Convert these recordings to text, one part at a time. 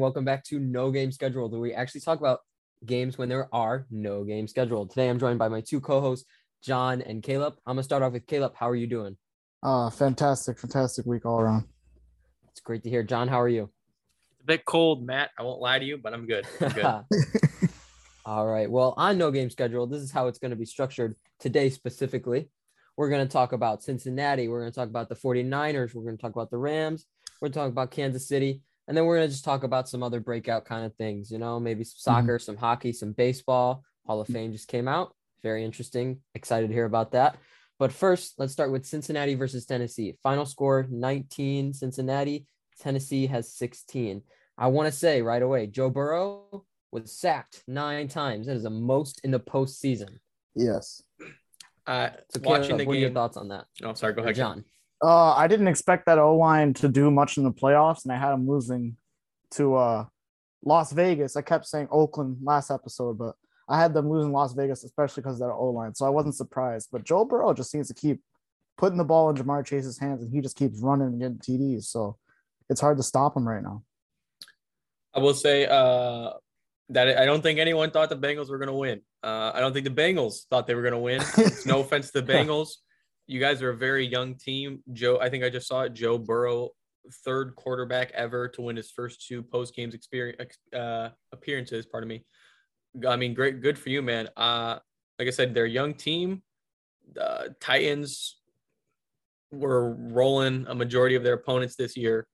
Hello, everybody, and welcome back to No Game Scheduled, where we actually talk about games when there are no games scheduled. Today, I'm joined by my two co-hosts, John and Caleb. I'm gonna start off with Caleb. How are you doing? Uh, fantastic, fantastic week all around. It's great to hear. John, how are you? It's a bit cold, Matt. I won't lie to you, but I'm good. I'm good. All right. Well, on No Game Scheduled, this is how it's going to be structured today specifically. We're going to talk about Cincinnati. We're going to talk about the 49ers. We're going to talk about the Rams. We're going to talk about Kansas City. And then we're going to just talk about some other breakout kind of things, you know, maybe some soccer, some hockey, some baseball. Hall of Fame just came out. Very interesting. Excited to hear about that. But first, let's start with Cincinnati versus Tennessee. Final score 19 Cincinnati. Tennessee has 16. I want to say right away, Joe Burrow was sacked nine times. That is the most in the postseason. Yes. Uh, So, watching the what are your thoughts on that? Oh, sorry. Go Or ahead, John. Uh, I didn't expect that O line to do much in the playoffs, and I had them losing to uh Las Vegas. I kept saying Oakland last episode, but I had them losing Las Vegas, especially because of that O line. So I wasn't surprised. But Joe Burrow just seems to keep putting the ball in Ja'Marr Chase's hands, and he just keeps running and getting TDs. So it's hard to stop him right now. I will say uh, that I don't think anyone thought the Bengals were going to win. Uh, I don't think the Bengals thought they were going to win. No offense to the Bengals. You guys are a very young team. Joe, I think I just saw it. Joe Burrow, third quarterback ever to win his first two post games experience uh, appearances. Pardon me. I mean, great, good for you, man. Uh, like I said, they're a young team. Uh, Titans were rolling a majority of their opponents this year.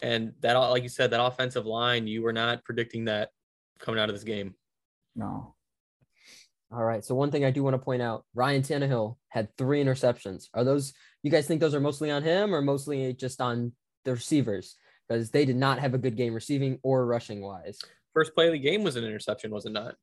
And that, like you said, that offensive line, you were not predicting that coming out of this game. No. All right. So one thing I do want to point out, Ryan Tannehill had three interceptions. Are those you guys think those are mostly on him or mostly just on the receivers? Because they did not have a good game receiving or rushing wise. First play of the game was an interception, was it not?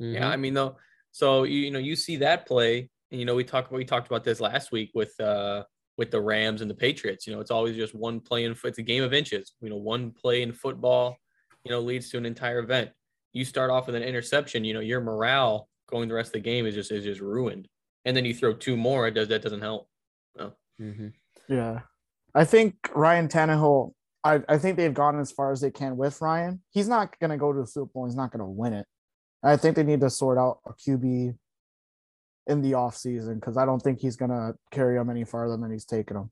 Mhm. Yeah, I mean though. So you you know you see that play, and you know we talked we talked about this last week with uh with the Rams and the Patriots. You know it's always just one play in it's a game of inches. You know one play in football, you know leads to an entire event. You start off with an interception, you know your morale going the rest of the game is just is just ruined, and then you throw two more. It does that doesn't help. Mhm. Yeah. I think Ryan Tannehill, I, I think they've gone as far as they can with Ryan. He's not going to go to the Super Bowl. He's not going to win it. I think they need to sort out a QB in the offseason because I don't think he's going to carry them any farther than he's taken them.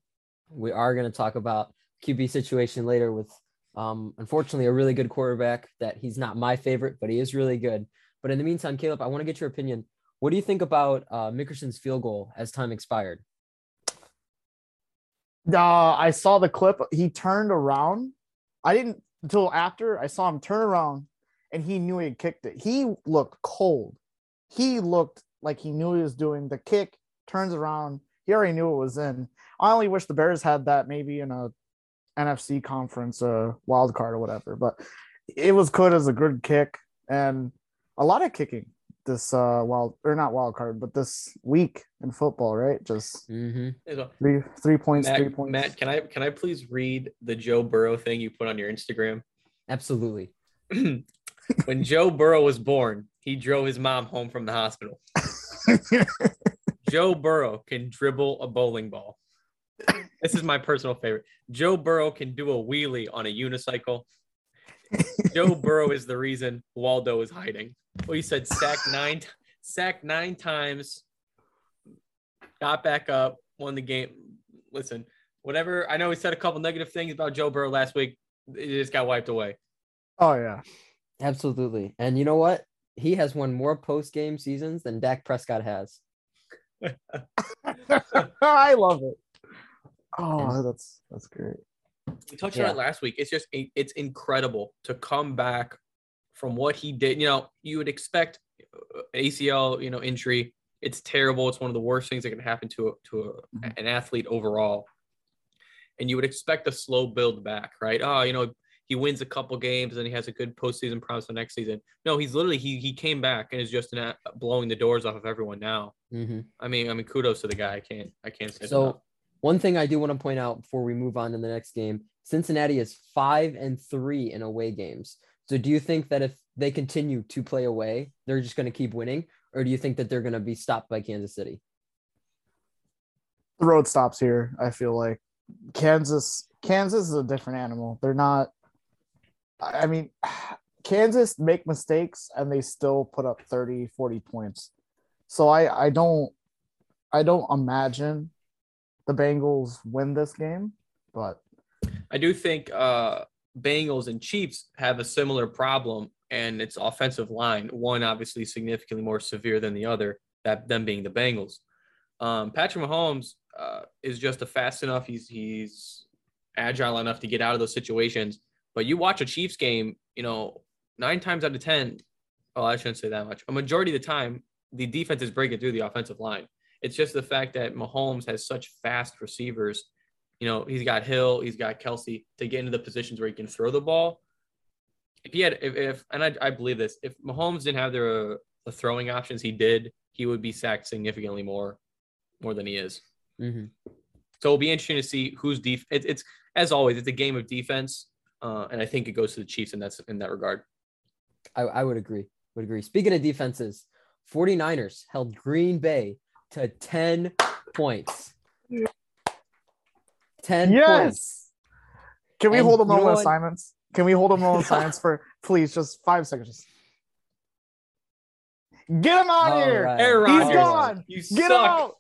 We are going to talk about QB situation later with um unfortunately a really good quarterback that he's not my favorite, but he is really good. But in the meantime, Caleb, I want to get your opinion. What do you think about uh McPherson's field goal as time expired? Uh, I saw the clip. He turned around. I didn't until after I saw him turn around and he knew he had kicked it. He looked cold. He looked like he knew he was doing the kick, turns around. He already knew it was in. I only wish the Bears had that maybe in a NFC conference uh wild card or whatever, but it was good as a good kick and a lot of kicking this uh wild or not wild card, but this week in football, right? Just Mm-hmm. Three three points, three Matt, points. Matt, can I can I please read the Joe Burrow thing you put on your Instagram? Absolutely. when Joe Burrow was born, he drove his mom home from the hospital. Joe Burrow can dribble a bowling ball. This is my personal favorite. Joe Burrow can do a wheelie on a unicycle. Joe Burrow is the reason Waldo is hiding. Well, he said sack nine, sack nine times, got back up, won the game. Listen, whatever. I know he said a couple negative things about Joe Burrow last week. It just got wiped away. oh yeah. Absolutely. And you know what? He has won more post game seasons than Dak Prescott has. I love it. Oh, that's that's great. we touched Yeah. on it last week. It's just it's incredible to come back from what he did. You know, you would expect uh, ACL, you know, injury. It's terrible. It's one of the worst things that can happen to a, to a, Mhm. an athlete overall. And you would expect a slow build back, right? Oh, you know, he wins a couple games and he has a good postseason promise the next season. No, he's literally he he came back and is just blowing the doors off of everyone now. Mm-hmm. I mean, I mean, kudos to the guy. I can't I can't say So. One thing I do want to point out before we move on to the next game Cincinnati is five and three in away games. So, do you think that if they continue to play away, they're just going to keep winning? Or do you think that they're going to be stopped by Kansas City? The road stops here. I feel like Kansas. Kansas is a different animal. They're not. I mean, Kansas make mistakes and they still put up 30, 40 points. So I I don't I don't imagine the Bengals win this game, but I do think uh, Bengals and Chiefs have a similar problem, and it's offensive line. One obviously significantly more severe than the other. That them being the Bengals. Um, Patrick Mahomes uh, is just a fast enough. He's he's agile enough to get out of those situations. But you watch a Chiefs game, you know, nine times out of ten. Oh, I shouldn't say that much. A majority of the time, the defense is breaking through the offensive line. It's just the fact that Mahomes has such fast receivers. You know, he's got Hill, he's got Kelce to get into the positions where he can throw the ball. If he had, if, if and I, I believe this, if Mahomes didn't have the, the throwing options he did, he would be sacked significantly more, more than he is. Mhm. So it'll be interesting to see who's def. It, it's as always, it's a game of defense, uh, and I think it goes to the Chiefs in that in that regard. I, I would agree. Would agree. Speaking of defenses, 49ers held Green Bay to 10 points. 10 points. yes. Can we And hold a you know moment of silence? Can we hold a moment of silence for please just five seconds? Get him out All of here. right. Aaron He's Rodgers, gone. You Get him suck. out.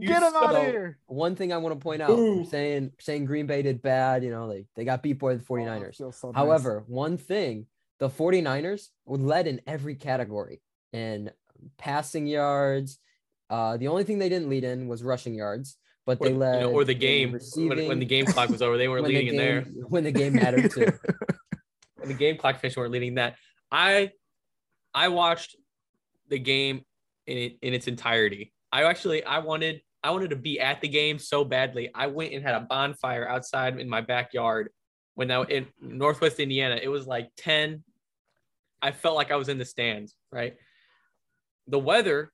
Get him out of here. One thing I want to point out, Ooh. saying saying Green Bay did bad, you know, they, they got beat by the 49ers. Oh, it feels so nice. However, one thing, the 49ers were led in every category in passing yards. Uh, the only thing they didn't lead in was rushing yards, but Or, they you led know, or the game when, when the game clock was over, they weren't when the leading in there. when the game mattered too. When the game clock finished, weren't leading that. I I watched the game in it, in its entirety. I actually I wanted I wanted to be at the game so badly. I went and had a bonfire outside in my backyard when I in Northwest Indiana. It was like 10. I felt like I was in the stands, right? The weather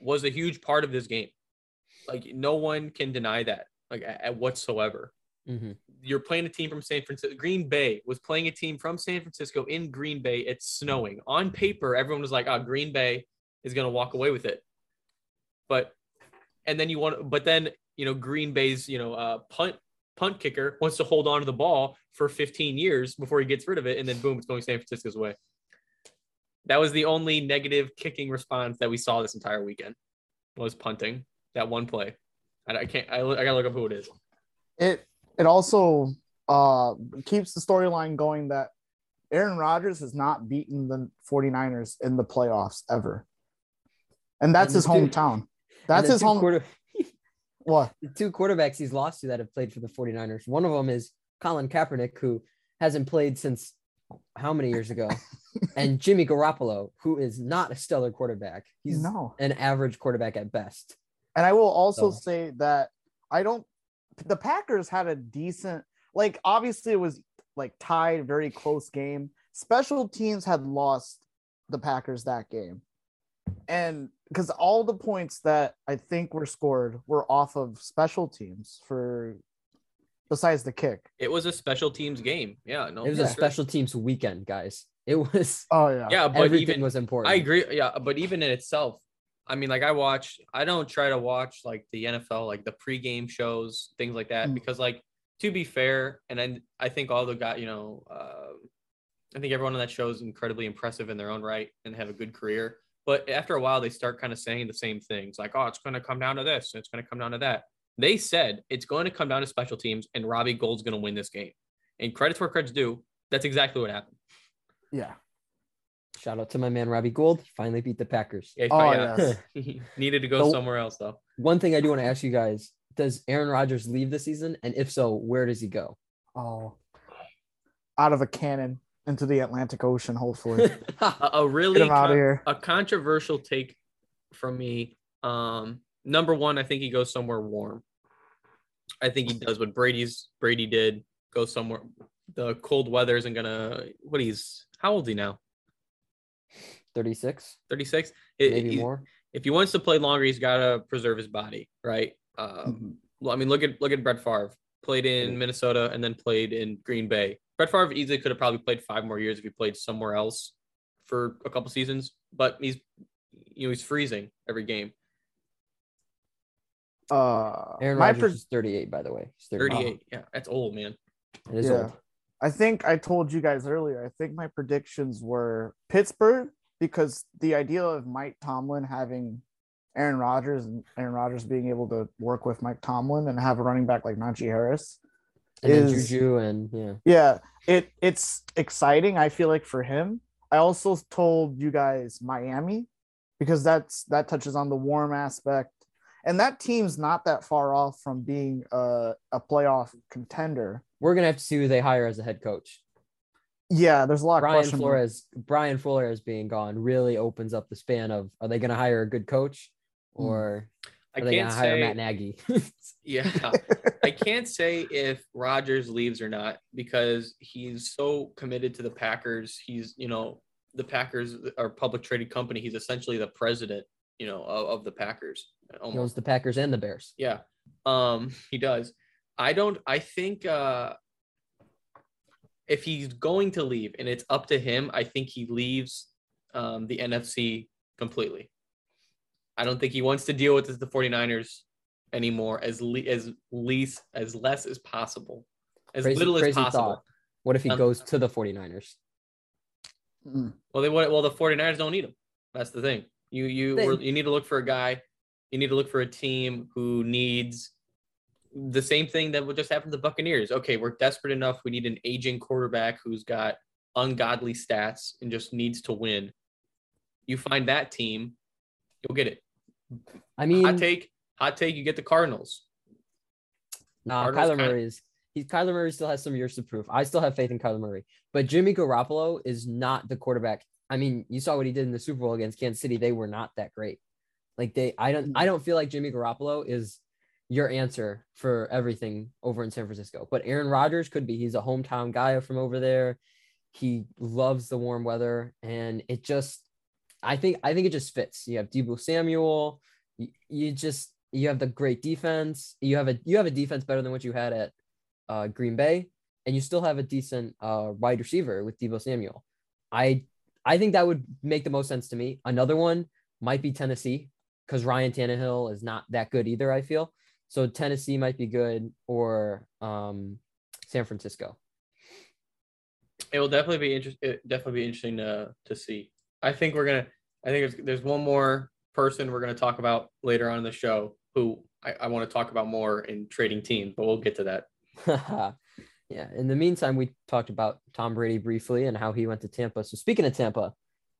was a huge part of this game. Like no one can deny that, like at, at whatsoever Mhm. you're playing a team from San Francisco. Green Bay was playing a team from San Francisco in Green Bay. It's snowing. On paper, everyone was like, "Oh, Green Bay is going to walk away with it." But and then you want, but then you know, Green Bay's you know uh, punt punt kicker wants to hold on to the ball for 15 years before he gets rid of it, and then boom, it's going San Francisco's way. That was the only negative kicking response that we saw this entire weekend. Was punting that one play. I, I can't. I, I gotta look up who it is. it it also uh keeps the storyline going that Aaron Rodgers has not beaten the 49ers in the playoffs ever. And that's And his the two- hometown. That's his home Quarter, what? the two quarterbacks he's lost to that have played for the 49ers. One of them is Colin Kaepernick, who hasn't played since how many years ago? and Jimmy Garoppolo, who is not a stellar quarterback. He's no. an average quarterback at best. And I will also So- say that I don't the Packers had a decent like obviously it was like tied, very close game. Special teams had lost the Packers that game. And because all the points that I think were scored were off of special teams for besides the kick. It was a special teams game. Yeah, no, It was for a special teams weekend, guys. It was Oh yeah. Yeah, but everything even was important. I agree. Yeah, but even in itself, I mean, like I watch. I don't try to watch like the NFL, like the pregame shows, things like that, Mm. because like to be fair, and I I think all the guy, you know, uh, I think everyone on that show is incredibly impressive in their own right and have a good career. But after a while, they start kind of saying the same things, like, "Oh, it's going to come down to this, and it's going to come down to that." They said it's going to come down to special teams, and Robbie Gould's going to win this game. And credits where credits due. That's exactly what happened. Yeah. Shout out to my man Robbie Gould. He finally beat the Packers. Yeah, Oh, yeah. yes. he needed to go So- somewhere else though. One thing I do want to ask you guys: Does Aaron Rodgers leave the season? And if so, where does he go? Oh. Out of a cannon into the Atlantic Ocean, hopefully. A, a really Get him out con- of here. a controversial take from me. Um, number one, I think he goes somewhere warm. I think he does what Brady's Brady did. Go somewhere. The cold weather isn't gonna. What he's how old is he now? 36, Thirty six. maybe more. If he wants to play longer, he's got to preserve his body, right? Um, Mhm. well, I mean, look at look at Brett Favre. Played in Minnesota and then played in Green Bay. Brett Favre easily could have probably played five more years if he played somewhere else for a couple seasons. But he's you know he's freezing every game. Uh, Aaron my Rodgers per- is 38, by the way. He's 38. 38. Yeah, that's old, man. It is Yeah. old. I think I told you guys earlier. I think my predictions were Pittsburgh because the idea of Mike Tomlin having Aaron Rodgers and Aaron Rodgers being able to work with Mike Tomlin and have a running back like Najee Harris And then is Juju and yeah. yeah, it it's exciting. I feel like for him. I also told you guys Miami because that's that touches on the warm aspect, and that team's not that far off from being a, a playoff contender. We're gonna have to see who they hire as a head coach. Yeah, there's a lot Brian question. Flores, Brian Flores being gone really opens up the span of are they gonna hire a good coach Hmm. or I are they can't gonna hire. Matt Nagy? Yeah, I can't say if Rodgers leaves or not because he's so committed to the Packers. He's, you know, the Packers are a public traded company. He's essentially the president, you know, of, of the Packers. he Almost. owns the Packers and the Bears. Yeah. Um, he does. I don't I think uh if he's going to leave and it's up to him, I think he leaves um the NFC completely. I don't think he wants to deal with the 49ers anymore as le- as least as less as possible. As Crazy- little as possible. thought. What if he Um, goes to the 49ers? Mm. Well, they want well the 49ers don't need him. That's the thing. You you They- you need to look for a guy. You need to look for a team who needs the same thing that would just happen to the Buccaneers. Okay, we're desperate enough. We need an aging quarterback who's got ungodly stats and just needs to win. You find that team, you'll get it. I mean, Hot take, hot take. You get the Cardinals. Nah, Cardinals Kyler Murray is he's Kyler Murray still has some years to prove. I still have faith in Kyler Murray, but Jimmy Garoppolo is not the quarterback. I mean, you saw what he did in the Super Bowl against Kansas City. They were not that great. Like they, I don't, I don't feel like Jimmy Garoppolo is your answer for everything over in San Francisco. But Aaron Rodgers could be. He's a hometown guy from over there. He loves the warm weather, and it just, I think, I think it just fits. You have Deebo Samuel. You, you just you have the great defense. You have a you have a defense better than what you had at uh, Green Bay, and you still have a decent uh, wide receiver with Deebo Samuel. I I think that would make the most sense to me. Another one might be Tennessee because Ryan Tannehill is not that good either. I feel so Tennessee might be good or um, San Francisco. It will definitely be interesting. Definitely be interesting to to see. I think we're gonna. I think there's, there's one more person we're gonna talk about later on in the show who I, I want to talk about more in trading teams, but we'll get to that. yeah. In the meantime, we talked about Tom Brady briefly and how he went to Tampa. So speaking of Tampa,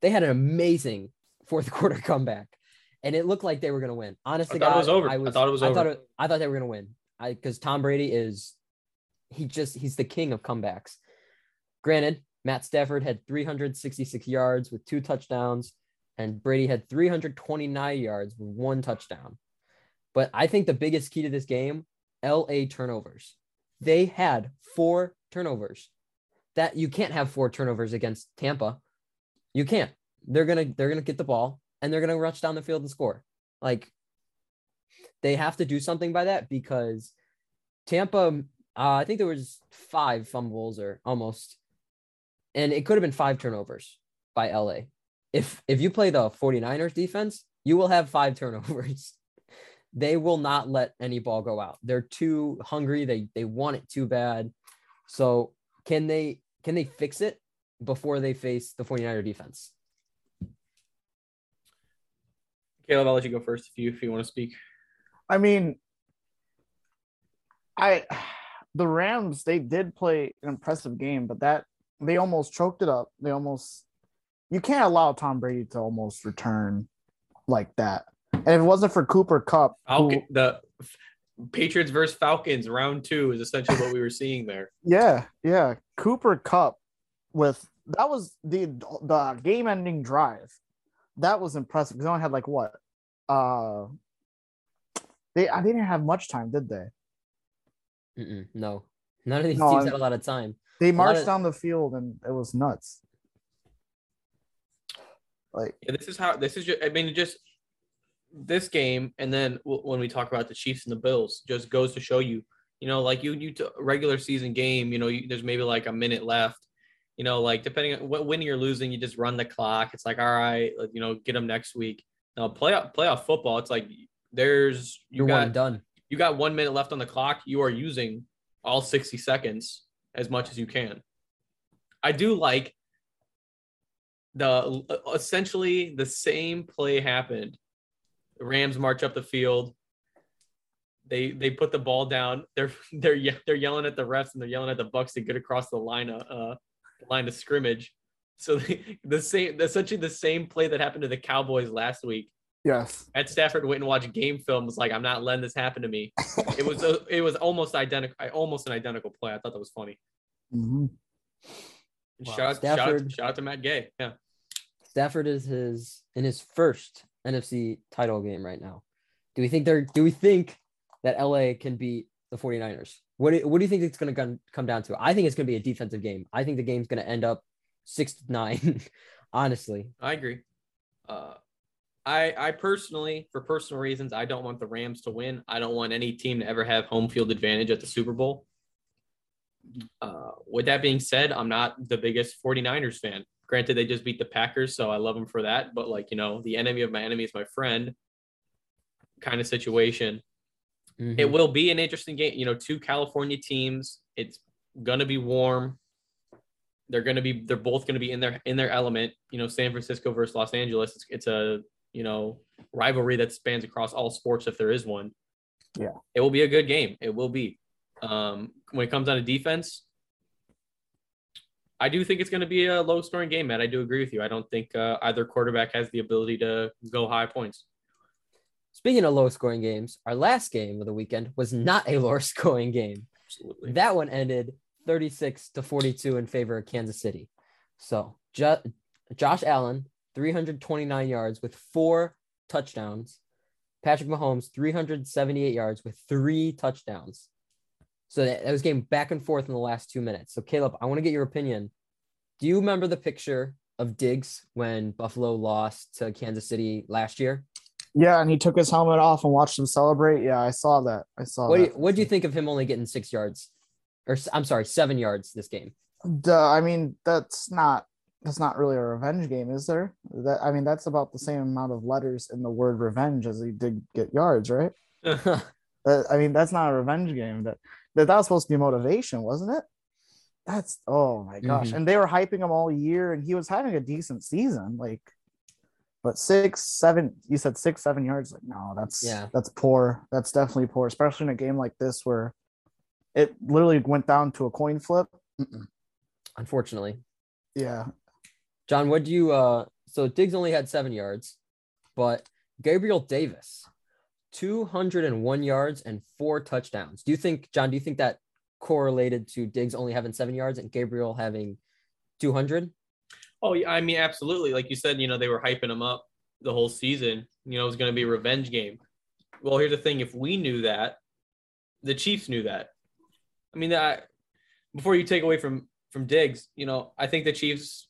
they had an amazing fourth quarter comeback, and it looked like they were going to win. Honestly, I thought it was over. I, I thought it was I thought over. it, I thought they were going to win. I because Tom Brady is, he just he's the king of comebacks. Granted, Matt Stafford had 366 yards with two touchdowns, and Brady had 329 yards with one touchdown. But I think the biggest key to this game, LA turnovers. They had four turnovers. That you can't have four turnovers against Tampa. You can't. They're gonna they're gonna get the ball and they're gonna rush down the field and score. Like they have to do something by that because Tampa, uh, I think there was five fumbles or almost, and it could have been five turnovers by LA. If if you play the 49ers defense, you will have five turnovers. They will not let any ball go out. They're too hungry. They they want it too bad. So can they can they fix it before they face the 49er defense? Caleb, I'll let you go first if you if you want to speak. I mean, I the Rams they did play an impressive game, but that they almost choked it up. They almost you can't allow Tom Brady to almost return like that. And if it wasn't for Cooper Kupp, who- the Patriots versus Falcons round two is essentially what we were seeing there. yeah, yeah, Cooper Kupp with that was the the game ending drive. That was impressive because they only had like what? Uh they I didn't have much time, did they? Mm-mm, no, none of these No, teams I'm- had a lot of time. They marched of- down the field and it was nuts. Like Yeah, this is how this is just. I mean, just this game, and then w- when we talk about the Chiefs and the Bills, just goes to show you, you know, like you you t- regular season game, you know, you, there's maybe like a minute left. You know, like depending on what winning or losing, you just run the clock. It's like, all right, you know, get them next week. Now, playoff playoff football, it's like there's you You're got one done. you got one minute left on the clock. You are using all 60 seconds as much as you can. I do like the essentially the same play happened. The Rams march up the field. They they put the ball down. They're they're ye- they're yelling at the refs and they're yelling at the Bucks to get across the line of uh line of scrimmage. So the, the same essentially the same play that happened to the Cowboys last week. Yes. Ed Stafford went and watched game film. Was like, I'm not letting this happen to me. It was a, it was almost identical, almost an identical play. I thought that was funny. Mhm. Wow, Shout, out, shout, out, Stafford- shout out to Matt Gay. Yeah. Stafford is his in his first NFC title game right now. Do we think they're do we think that LA can beat the 49ers? What do, what do you think it's going to come down to? I think it's going to be a defensive game. I think the game's going to end up 6 to 9 honestly. I agree. Uh, I I personally, for personal reasons, I don't want the Rams to win. I don't want any team to ever have home field advantage at the Super Bowl. Uh, with that being said, I'm not the biggest 49ers fan. Granted, they just beat the Packers, so I love them for that. But like you know, the enemy of my enemy is my friend. Kind of situation. Mhm. It will be an interesting game. You know, two California teams. It's gonna be warm. They're gonna be. They're both gonna be in their in their element. You know, San Francisco versus Los Angeles. It's, it's a you know rivalry that spans across all sports if there is one. Yeah. it will be a good game. It will be. Um, when it comes down to defense, I do think it's going to be a low scoring game, Matt. I do agree with you. I don't think uh, either quarterback has the ability to go high points. Speaking of low scoring games, our last game of the weekend was not a low scoring game. Absolutely. That one ended 36 to 42 in favor of Kansas City. So jo- Josh Allen, 329 yards with four touchdowns. Patrick Mahomes, 378 yards with three touchdowns. So that, that was game back and forth in the last two minutes. So Caleb, I want to get your opinion. Do you remember the picture of Diggs when Buffalo lost to Kansas City last year? Yeah, and he took his helmet off and watched them celebrate. Yeah, I saw that. I saw What do that. you, what do you think of him only getting six yards? Or I'm sorry, seven yards this game. Duh, I mean, that's not that's not really a revenge game, is there? That I mean, that's about the same amount of letters in the word revenge as he did get yards, right? Uh, I mean, that's not a revenge game. That that, that was supposed to be motivation, wasn't it? That's oh my gosh. Mhm. And they were hyping him all year, and he was having a decent season. Like, but six, seven, you said six, seven yards. Like, no, that's Yeah. that's poor. That's definitely poor, especially in a game like this where it literally went down to a coin flip. Mm-mm. Unfortunately. Yeah. John, what do you uh so Diggs only had seven yards, but Gabriel Davis, 201 yards and four touchdowns. Do you think, John, do you think that correlated to Diggs only having seven yards and Gabriel having 200? Oh, yeah, I mean, absolutely. Like you said, you know, they were hyping him up the whole season. You know, it was going to be a revenge game. Well, here's the thing: if we knew that, the Chiefs knew that. I mean, that before you take away from from Diggs, you know, I think the Chiefs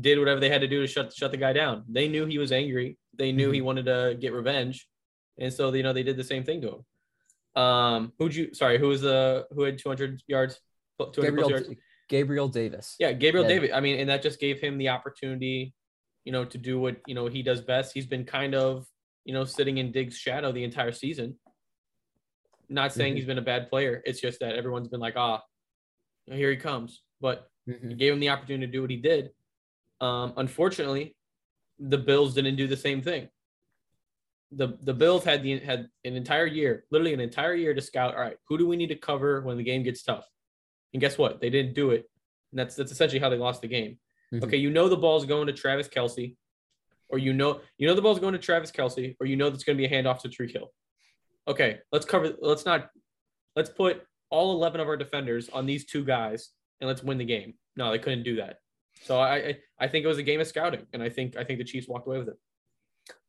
did whatever they had to do to shut shut the guy down. They knew he was angry. They knew he mm-hmm. wanted to get revenge, and so you know they did the same thing to him. Um, who'd you? Sorry, who was the who had 200 yards? 200 Gabriel yards? Gabriel Davis. Yeah, Gabriel Yeah. David. I mean, and that just gave him the opportunity, you know, to do what you know he does best. He's been kind of, you know, sitting in Diggs' shadow the entire season. Not saying Mhm. he's been a bad player. It's just that everyone's been like, ah, here he comes. But Mhm. he gave him the opportunity to do what he did. Um, unfortunately, the Bills didn't do the same thing. The the Bills had the had an entire year, literally an entire year to scout. All right, who do we need to cover when the game gets tough? And guess what? They didn't do it. And that's that's essentially how they lost the game. Mhm. Okay, you know the ball's going to Travis Kelce, or you know you know the ball's going to Travis Kelce, or you know that's going to be a handoff to Tree Hill. Okay, let's cover. Let's not. Let's put all eleven of our defenders on these two guys, and let's win the game. No, they couldn't do that. So I I, I think it was a game of scouting, and I think I think the Chiefs walked away with it.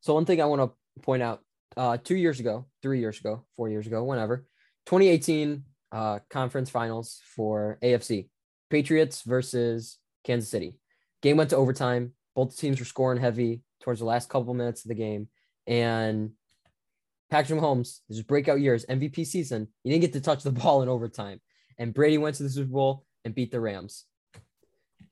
So one thing I want to point out, uh, two years ago, three years ago, four years ago, whenever, 2018 uh, conference finals for AFC, Patriots versus Kansas City. Game went to overtime. Both teams were scoring heavy towards the last couple minutes of the game, and Patrick Mahomes, his breakout years, MVP season, he didn't get to touch the ball in overtime, and Brady went to the Super Bowl and beat the Rams.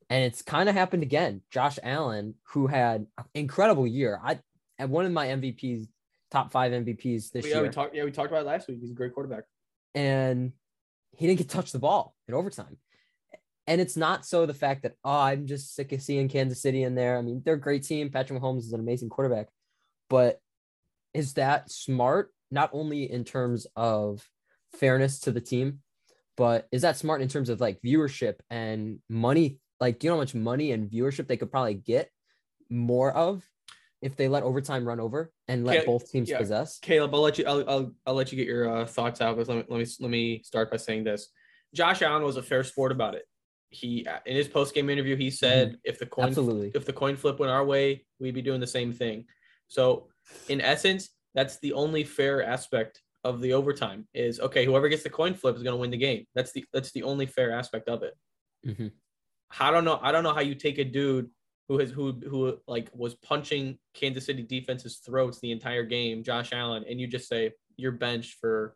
And it's kind of happened again. Josh Allen, who had an incredible year, I at one of my MVPs, top five MVPs this oh, yeah, year, we talked. Yeah, we talked about it last week. He's a great quarterback. and he didn't get to touch the ball in overtime. And it's not so the fact that, oh, I'm just sick of seeing Kansas City in there. I mean, they're a great team. Patrick Mahomes is an amazing quarterback. But is that smart? Not only in terms of fairness to the team, but is that smart in terms of like viewership and money? Like, do you know how much money and viewership they could probably get more of if they let overtime run over and let Yeah, both teams yeah. possess? Caleb, I'll let you. I'll I'll, I'll let you get your uh, thoughts out. But let me let me let me start by saying this: Josh Allen was a fair sport about it. He in his post game interview, he said if the coin Absolutely. if the coin flip went our way, we'd be doing the same thing. So, in essence, that's the only fair aspect of the overtime. Is okay. Whoever gets the coin flip is going to win the game. That's the that's the only fair aspect of it. Mhm. I don't know. I don't know how you take a dude who has who who like was punching Kansas City defense's throats the entire game, Josh Allen, and you just say you're benched for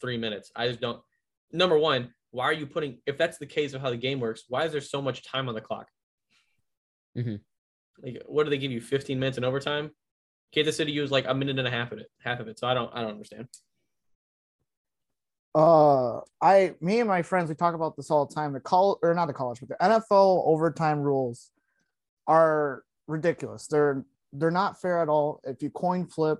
three minutes. I just don't. Number one, why are you putting? If that's the case of how the game works, why is there so much time on the clock? Mhm. Like, what do they give you? 15 minutes in overtime? Kansas City used like a minute and a half of it, half of it. So I don't, I don't understand. Uh, I, me and my friends, we talk about this all the time. The call or not the college, but the NFL overtime rules are ridiculous. They're they're not fair at all. If you coin flip,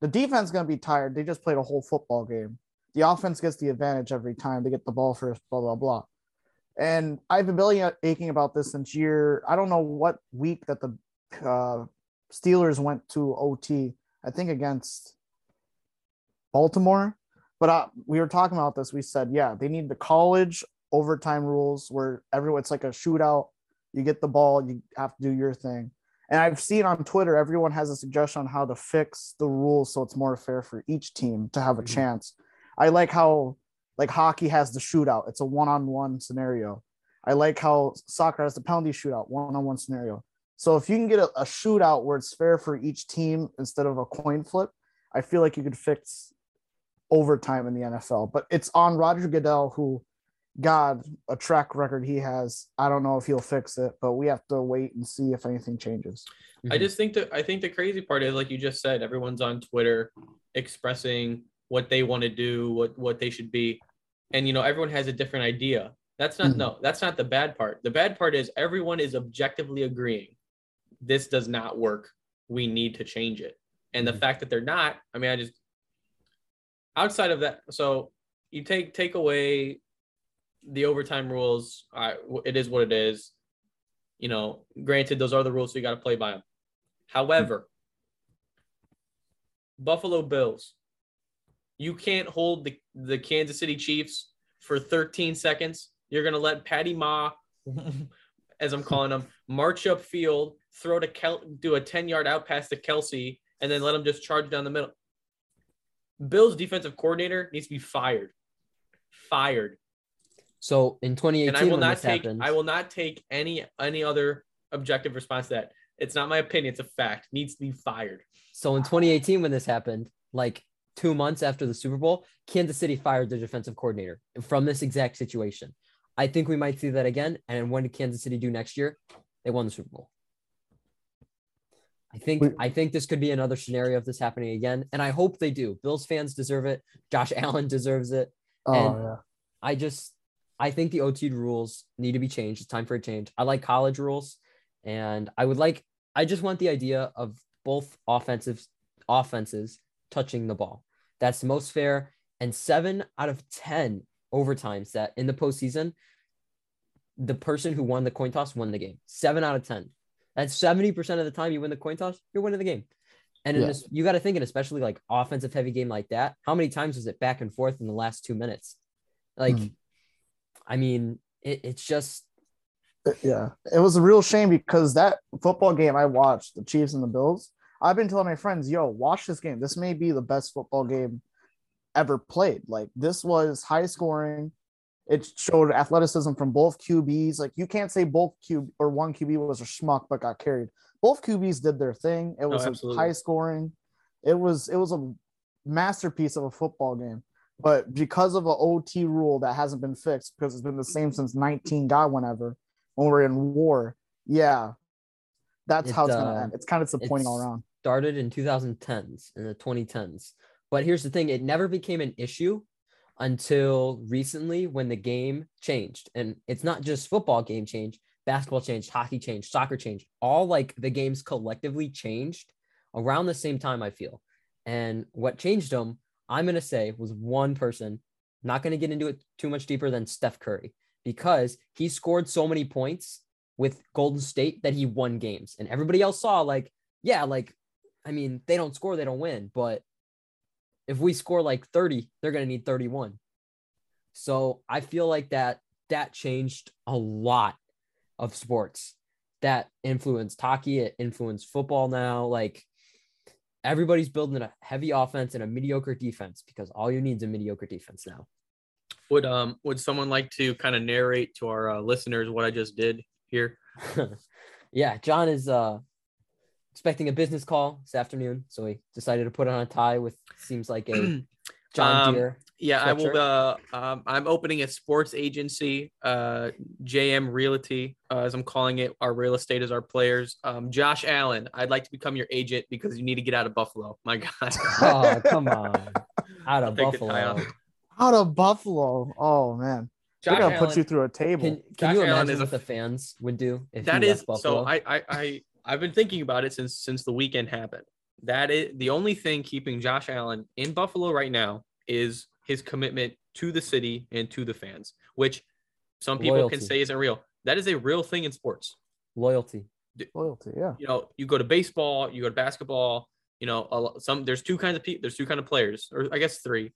the defense is gonna be tired. They just played a whole football game. The offense gets the advantage every time they get the ball first. Blah blah blah. And I've been belly aching about this since year. I don't know what week that the uh, Steelers went to OT. I think against Baltimore. But uh, we were talking about this. We said, yeah, they need the college overtime rules where everyone it's like a shootout. You get the ball, you have to do your thing. And I've seen on Twitter, everyone has a suggestion on how to fix the rules so it's more fair for each team to have a Mhm. chance. I like how like hockey has the shootout. It's a one-on-one scenario. I like how soccer has the penalty shootout, one-on-one scenario. So if you can get a, a shootout where it's fair for each team instead of a coin flip, I feel like you could fix overtime in the NFL. But it's on Roger Goodell, who, God, a track record he has. I don't know if he'll fix it, but we have to wait and see if anything changes. I Mhm. just think that I think the crazy part is like you just said, everyone's on Twitter expressing what they want to do, what what they should be, and you know everyone has a different idea. That's not Mhm. no, that's not the bad part. The bad part is everyone is objectively agreeing this does not work. We need to change it. And the Mhm. fact that they're not, I mean, I just outside of that, so you take take away the overtime rules. I, it is what it is. You know, granted, those are the rules, so you got to play by them. However, Buffalo Bills, you can't hold the, the Kansas City Chiefs for 13 seconds. You're going to let Patty Ma, as I'm calling him, march up field, throw to Kel, do a 10 yard out pass to Kelce, and then let him just charge down the middle. Bills defensive coordinator needs to be fired. Fired. So in 2018, And I will when not this take happened, I will not take any any other objective response to that. It's not my opinion, it's a fact. Needs to be fired. So in 2018, when this happened, like two months after the Super Bowl, Kansas City fired their defensive coordinator from this exact situation. I think we might see that again. And when did Kansas City do next year? They won the Super Bowl. I think I think this could be another scenario of this happening again, and I hope they do. Bills fans deserve it. Josh Allen deserves it. Oh And- yeah. I just I think the OT rules need to be changed. It's time for a change. I like college rules, and I would like I just want the idea of both offensive offenses touching the ball. That's the most fair. And seven out of ten overtimes that in the postseason, the person who won the coin toss won the game. Seven out of ten. That's seventy percent of the time you win the coin toss, you're winning the game. And in Yeah. this, you got to think, and especially like offensive heavy game like that, how many times was it back and forth in the last two minutes? Like, Mhm. I mean, it, it's just uh, Yeah, it was a real shame because that football game I watched, the Chiefs and the Bills, I've been telling my friends, yo, watch this game. This may be the best football game ever played. Like, this was high scoring. It showed athleticism from both QBs. Like, you can't say both QB or one QB was a schmuck but got carried. Both QBs did their thing. It oh, was a absolutely. high scoring. It was it was a masterpiece of a football game. But because of an OT rule that hasn't been fixed, because it's been the same since 19 God whenever, when we're in war, yeah, that's It, how it's gonna uh, end. It's kind of disappointing all around. started in 2010s in the 2010s. But here's the thing: it never became an issue until recently when the game changed. And it's not just football game change, basketball changed, hockey changed, soccer changed. All like the games collectively changed around the same time, I feel. And what changed them, I'm going to say, was one person. Not going to get into it too much deeper than Steph Curry because he scored so many points with Golden State that he won games. And everybody else saw, like, yeah, like, I mean, they don't score, they don't win. But if we score like 30, they're going to need 31. So I feel like that that changed a lot of sports that influenced hockey, it influenced football now. Like everybody's building a heavy offense and a mediocre defense because all you need is a mediocre defense now. Would um would someone like to kind of narrate to our uh, listeners what I just did here? yeah, John is uh expecting a business call this afternoon, so he decided to put on a tie with seems like a John Um, Deere. Yeah, I will. Uh, um, I'm opening a sports agency, uh, JM Realty, uh, as I'm calling it. Our real estate is our players. Um, Josh Allen, I'd like to become your agent because you need to get out of Buffalo. My God. oh, come on. Out of take the tie Buffalo. Out of Buffalo. Oh man. They're Josh gonna Allen, put you through a table. Can, can Josh you Allen imagine is a what the fans would do if that he is left Buffalo? so. I, I, I, I've been thinking about it since since the weekend happened. That is the only thing keeping Josh Allen in Buffalo right now is his commitment to the city and to the fans, which some people Loyalty. can say isn't real. That is a real thing in sports. Loyalty. Loyalty, yeah. you know, you go to baseball, you go to basketball, you know, a some there's two kinds of people, there's two kind of players, or I guess three.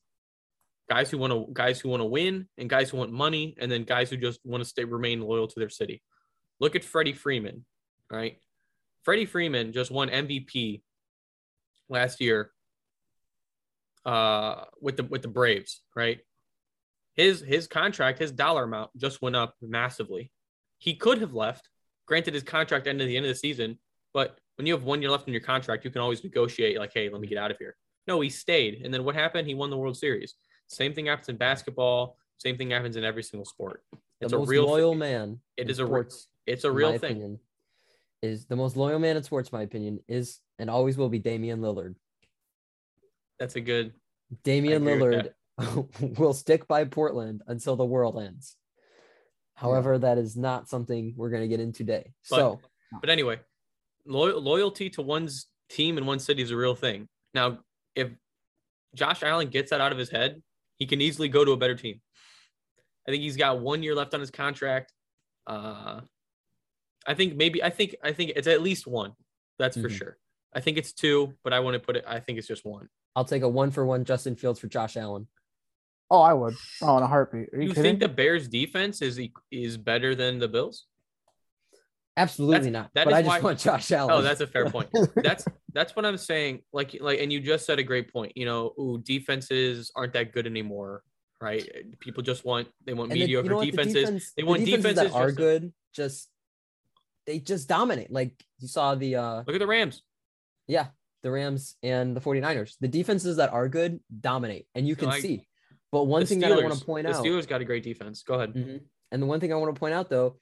Guys who want to guys who want to win and guys who want money, and then guys who just want to stay remain loyal to their city. Look at Freddie Freeman, right? Freddie Freeman just won MVP last year uh with the with the Braves, right? His his contract, his dollar amount just went up massively. He could have left. Granted, his contract ended at the end of the season, but when you have one year left in your contract, you can always negotiate, like, hey, let me get out of here. No, he stayed. And then what happened? He won the World Series. Same thing happens in basketball. Same thing happens in every single sport. It's the a real loyal thing. man. It is a re- It's a real thing. opinion, Is the most loyal man in sports, in my opinion, is and always will be Damian Lillard. That's a good. Damian Lillard will stick by Portland until the world ends. However, that is not something we're going to get into today. But- so, But anyway, loy- loyalty to one's team and one city is a real thing. Now, if Josh Allen gets that out of his head, he can easily go to a better team. I think he's got one year left on his contract. Uh, I think maybe I think I think it's at least one. That's for Mhm. sure. I think it's two, but I want to put it. I think it's just one. I'll take a one for one Justin Fields for Josh Allen. Oh, I would. Oh, in a heartbeat. Are you, You kidding? think the Bears' defense is is better than the Bills? Absolutely not. that but is I just why- want Josh Allen. Oh, that's a fair point. that's that's what I'm saying. Like like, and you just said a great point. You know, ooh, defenses aren't that good anymore, right? People just want they want And the- mediocre you know what? The defenses. defense- they the want defenses defenses that are just- good. Just they just dominate. Like you saw the uh Look at the Rams. yeah, the Rams and the 49ers. The defenses that are good dominate, and you can I- see. But one thing that I want to point out the Steelers got a great defense. Go ahead. Mhm. and the one thing I want to point out though,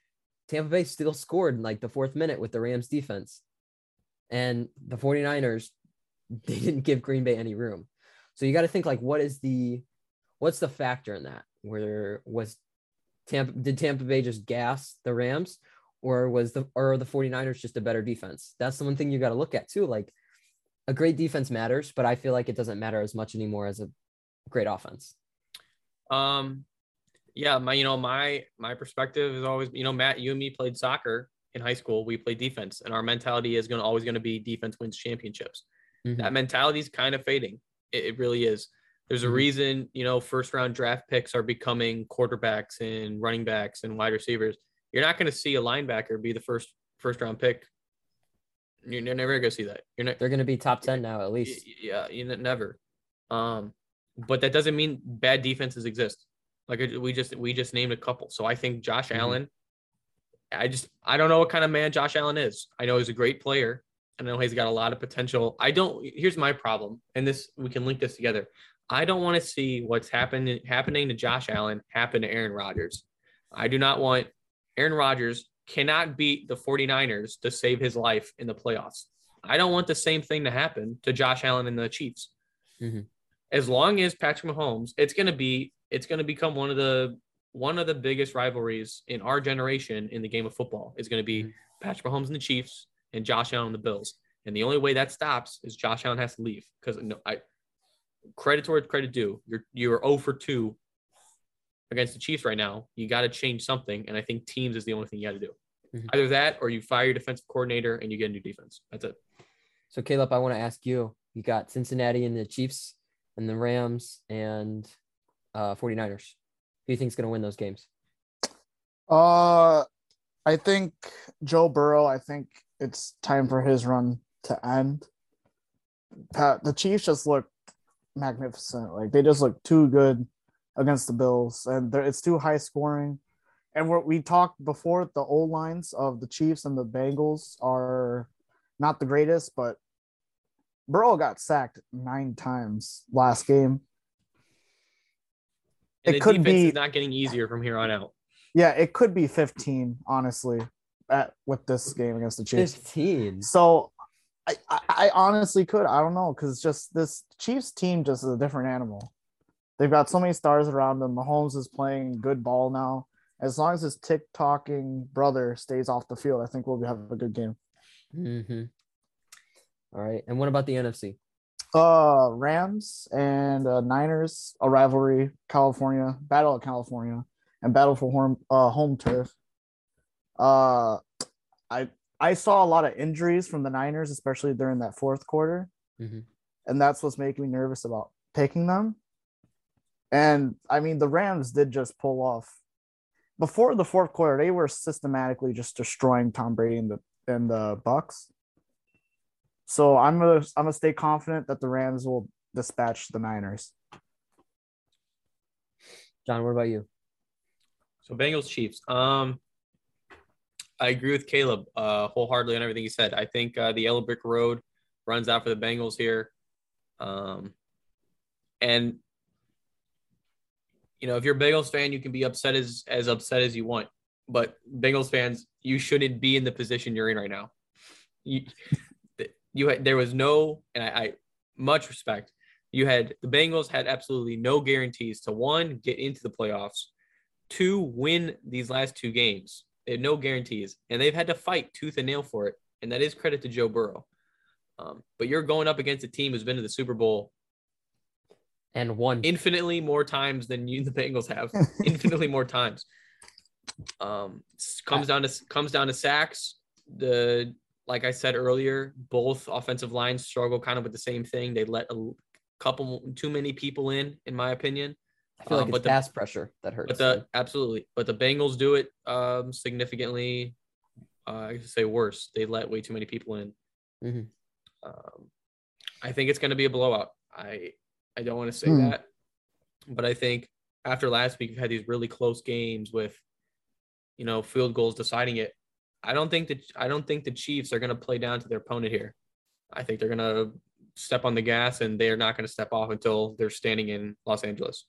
Tampa Bay still scored in like the fourth minute with the Rams defense. And the 49ers, they didn't give Green Bay any room. So you got to think like what is the what's the factor in that? Where was Tampa did Tampa Bay just gas the Rams or was the or are the 49ers just a better defense? That's the one thing you got to look at too. Like a great defense matters, but I feel like it doesn't matter as much anymore as a great offense. Um, yeah, my you know my my perspective is always you know Matt, you and me played soccer in high school. We played defense, and our mentality is going to always going to be defense wins championships. Mhm. That mentality is kind of fading. It, it really is. There's a Mhm. reason you know first round draft picks are becoming quarterbacks and running backs and wide receivers. You're not going to see a linebacker be the first first round pick. You're never going to see that. You're not. They're going to be top 10 now at least. Yeah, you never. Um, but that doesn't mean bad defenses exist. Like we just we just named a couple. So I think Josh Mhm. Allen. I just I don't know what kind of man Josh Allen is. I know he's a great player. I know he's got a lot of potential. I don't. Here's my problem, and this we can link this together. I don't want to see what's happening happening to Josh Allen happen to Aaron Rodgers. I do not want Aaron Rodgers cannot beat the 49ers to save his life in the playoffs. I don't want the same thing to happen to Josh Allen and the Chiefs. Mhm. As long as Patrick Mahomes, it's going to be it's going to become one of the one of the biggest rivalries in our generation in the game of football is going to be Mhm. Patrick Mahomes and the Chiefs and Josh Allen and the Bills. And the only way that stops is Josh Allen has to leave because no, I credit towards credit due. You're you're 0 for 2 against the Chiefs right now. You got to change something, and I think teams is the only thing you got to do. Mhm. Either that or you fire your defensive coordinator and you get a new defense. That's it. So Caleb, I want to ask you. You got Cincinnati and the Chiefs and the Rams and uh 49ers. Who do you think is going to win those games? Uh, I think Joe Burrow. I think it's time for his run to end. Pat, the Chiefs just look magnificent. Like they just look too good against the Bills, and they're- it's too high scoring. And what we talked before, the old lines of the Chiefs and the Bengals are not the greatest, but Burrow got sacked nine times last game. And It the could defense be- is not getting easier from here on out. Yeah, it could be 15, honestly, at with this game against the Chiefs. 15. So I, I, I honestly could. I don't know because just this Chiefs team just is a different animal. They've got so many stars around them. Mahomes is playing good ball now. As long as his tick talking brother stays off the field, I think we'll have a good game. Mm-hmm. All right. And what about the NFC? Uh, Rams and uh, Niners, a rivalry, California, battle of California, and battle for home, uh, home turf. Uh, I I saw a lot of injuries from the Niners, especially during that fourth quarter, mm-hmm. and that's what's making me nervous about picking them. And I mean, the Rams did just pull off before the fourth quarter. They were systematically just destroying Tom Brady and the and the Bucs. So I'm gonna I'm gonna stay confident that the Rams will dispatch the Niners. John, what about you? So Bengals Chiefs. Um, I agree with Caleb uh, wholeheartedly on everything he said. I think uh, the yellow brick road runs out for the Bengals here. Um, and you know, if you're a Bengals fan, you can be upset as as upset as you want. But Bengals fans, you shouldn't be in the position you're in right now. You, you had there was no, and I, I much respect. You had the Bengals had absolutely no guarantees to one get into the playoffs, two win these last two games. They had no guarantees, and they've had to fight tooth and nail for it. And that is credit to Joe Burrow. Um, but you're going up against a team who's been to the Super Bowl And one. infinitely more times than you the Bengals have. infinitely more times. Um, comes down to comes down to sacks. The like I said earlier, both offensive lines struggle kind of with the same thing. They let a couple too many people in, in my opinion. I feel like um, it's but the- pass pressure that hurts. But the absolutely, but the Bengals do it um, significantly. Uh, I say worse. They let way too many people in. Mhm. Um, I think it's going to be a blowout. I I don't want to say Hmm. that, but I think after last week, we've had these really close games with, you know, field goals deciding it. I don't think that I don't think the Chiefs are going to play down to their opponent here. I think they're going to step on the gas and they're not going to step off until they're standing in Los Angeles.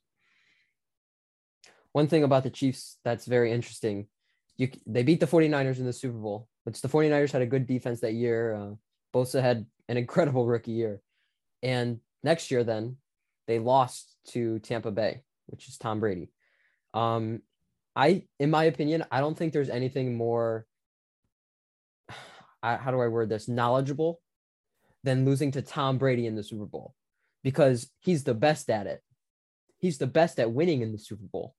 one thing about the Chiefs that's very interesting. You they beat the 49ers in the Super Bowl, which the 49ers had a good defense that year. Uh, Bosa had an incredible rookie year. And next year then they lost to Tampa Bay, which is Tom Brady. Um I in my opinion, I don't think there's anything more I, how do I word this? knowledgeable than losing to Tom Brady in the Super Bowl because he's the best at it. He's the best at winning in the Super Bowl.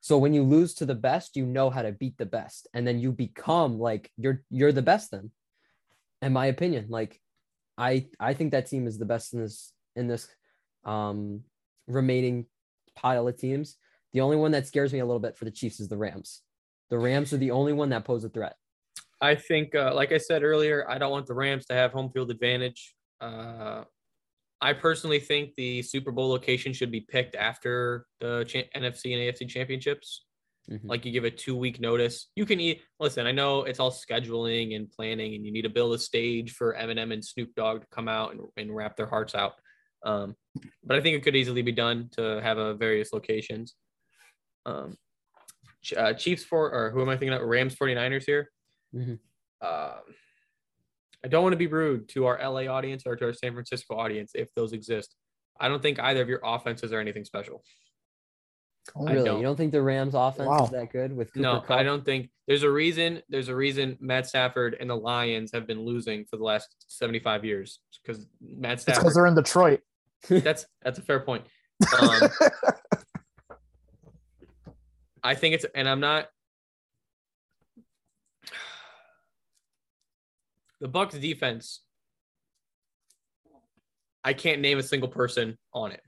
So when you lose to the best, you know how to beat the best, and then you become like you're you're the best. Then, in my opinion, like I I think that team is the best in this in this um remaining pile of teams. The only one that scares me a little bit for the Chiefs is the Rams. The Rams are the only one that pose a threat. I think, uh, like I said earlier, I don't want the Rams to have home field advantage. Uh, I personally think the Super Bowl location should be picked after the cha- NFC and AFC championships. Mhm. Like you give a two week notice. You can eat. Listen, I know it's all scheduling and planning, and you need to build a stage for Eminem and Snoop Dogg to come out and, and rap their hearts out. Um, but I think it could easily be done to have a various locations. Um, uh, Chiefs for or who am I thinking of? Rams 49ers here. Mhm. Um, I don't want to be rude to our LA audience or to our San Francisco audience if those exist. I don't think either of your offenses are anything special. I really? don't. You don't think the Rams offense Wow. is that good with Cooper No, Kupp? I don't think there's a reason. There's a reason Matt Stafford and the Lions have been losing for the last 75 years because Matt It's because they're in Detroit. That's that's a fair point. Um, I think it's, and I'm not. The Bucs defense. I can't name a single person on it.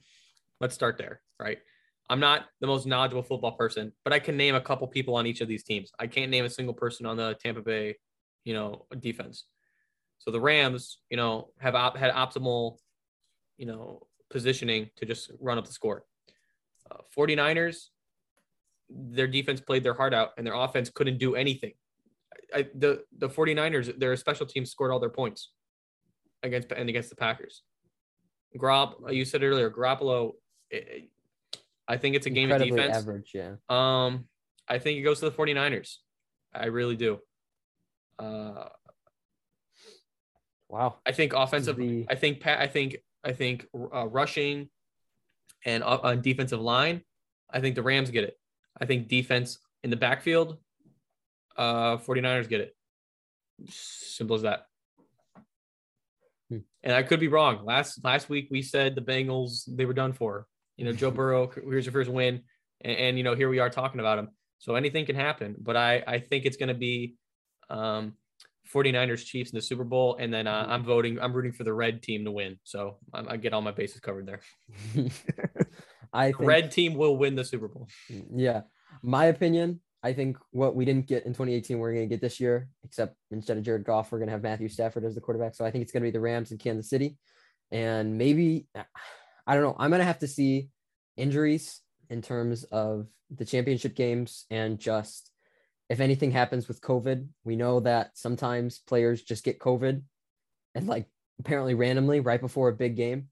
Let's start there, right? I'm not the most knowledgeable football person, but I can name a couple people on each of these teams. I can't name a single person on the Tampa Bay, you know, defense. So the Rams, you know, have op- had optimal, you know, positioning to just run up the score. Uh, 49ers, their defense played their heart out and their offense couldn't do anything. I, the the 49ers, their special team scored all their points against and against the Packers. Grop, you said earlier, Garoppolo. it- it- I think it's a game of defense. average, yeah. Um, I think it goes to the 49ers. I really do. Uh, Wow. I think offensive. the- I think Pat. I think. I think uh, rushing and uh, uh, defensive line. I think the Rams get it. I think defense in the backfield. Uh, 49ers get it. Simple as that. Hmm. And I could be wrong. Last last week we said the Bengals they were done for. You know, Joe Burrow here's your first win, and, and you know here we are talking about him. So anything can happen, but I I think it's going to be um 49ers Chiefs in the Super Bowl, and then uh, I'm voting. I'm rooting for the red team to win. So I, I get all my bases covered there. I think, Red team will win the Super Bowl. yeah. My opinion, I think what we didn't get in 2018, we're going to get this year, except instead of Jared Goff, we're going to have Matthew Stafford as the quarterback. So I think it's going to be the Rams in Kansas City. And maybe, I don't know, I'm to have to see injuries in terms of the championship games and just if anything happens with COVID. We know that sometimes players just get COVID and like apparently randomly right before a big game.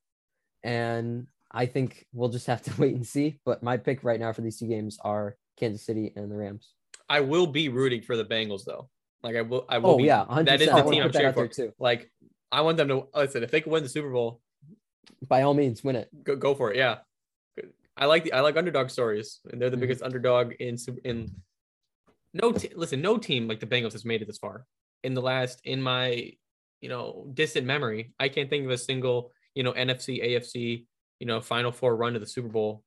And I think we'll just have to wait and see. But my pick right now for these two games are Kansas City and the Rams. I will be rooting for the Bengals though. Like I will. I will. Oh be, yeah, 100%. that is the team I'm cheering for. too. Like I want them to listen. If they can win the Super Bowl, By all means, win it. go, go for it. Yeah, I like the I like underdog stories, and they're the Mhm. biggest underdog in in. No, te- listen, no team like the Bengals has made it this far in the last in my you know distant memory. I can't think of a single you know NFC AFC you know Final Four run to the Super Bowl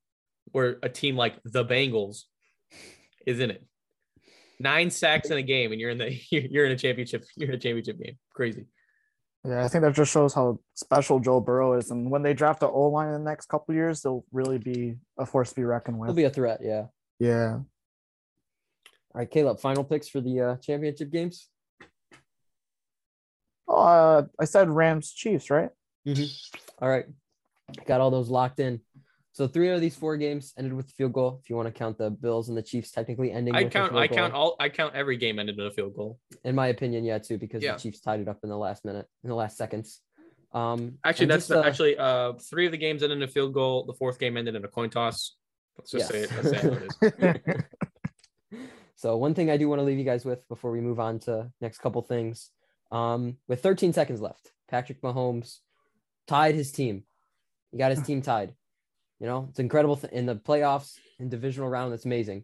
where a team like the Bengals is in it. Nine sacks in a game, and you're in the you're in a championship. You're in a championship game. Crazy. Yeah, I think that just shows how special Joe Burrow is. And when they draft the O line in the next couple of years, they'll really be a force to be reckoned with. They'll be a threat. Yeah. yeah. All right, Caleb. Final picks for the uh, championship games. Uh, I said Rams Chiefs, right? All right, got all those locked in. So three of these four games ended with a field goal. If you want to count the Bills and the Chiefs, technically ending. I with a count. field I count all. I count every game ended in a field goal. In my opinion, yeah, too, because Yeah. the Chiefs tied it up in the last minute, in the last seconds. Um, Actually, that's just, the, uh, actually uh three of the games ended in a field goal. The fourth game ended in a coin toss. Let's just say it. Yes. Say how it is. So one thing I do want to leave you guys with before we move on to next couple things. Um, with 13 seconds left, Patrick Mahomes tied his team. He got his team tied. You know, it's incredible th- in the playoffs and divisional round. That's amazing.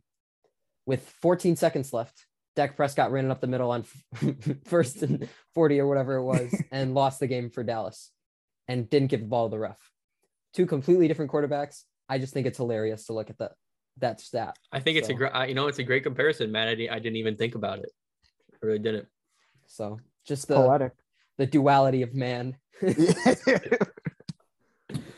With 14 seconds left, Dak Prescott ran it up the middle on f- first and 40 or whatever it was and lost the game for Dallas and didn't give the ball to the ref. Two completely different quarterbacks. I just think it's hilarious to look at that that stat. I think it's a great. You know, it's a great comparison, man. I, di- I didn't even think about it. I really didn't. So just the Poetic. the duality of man.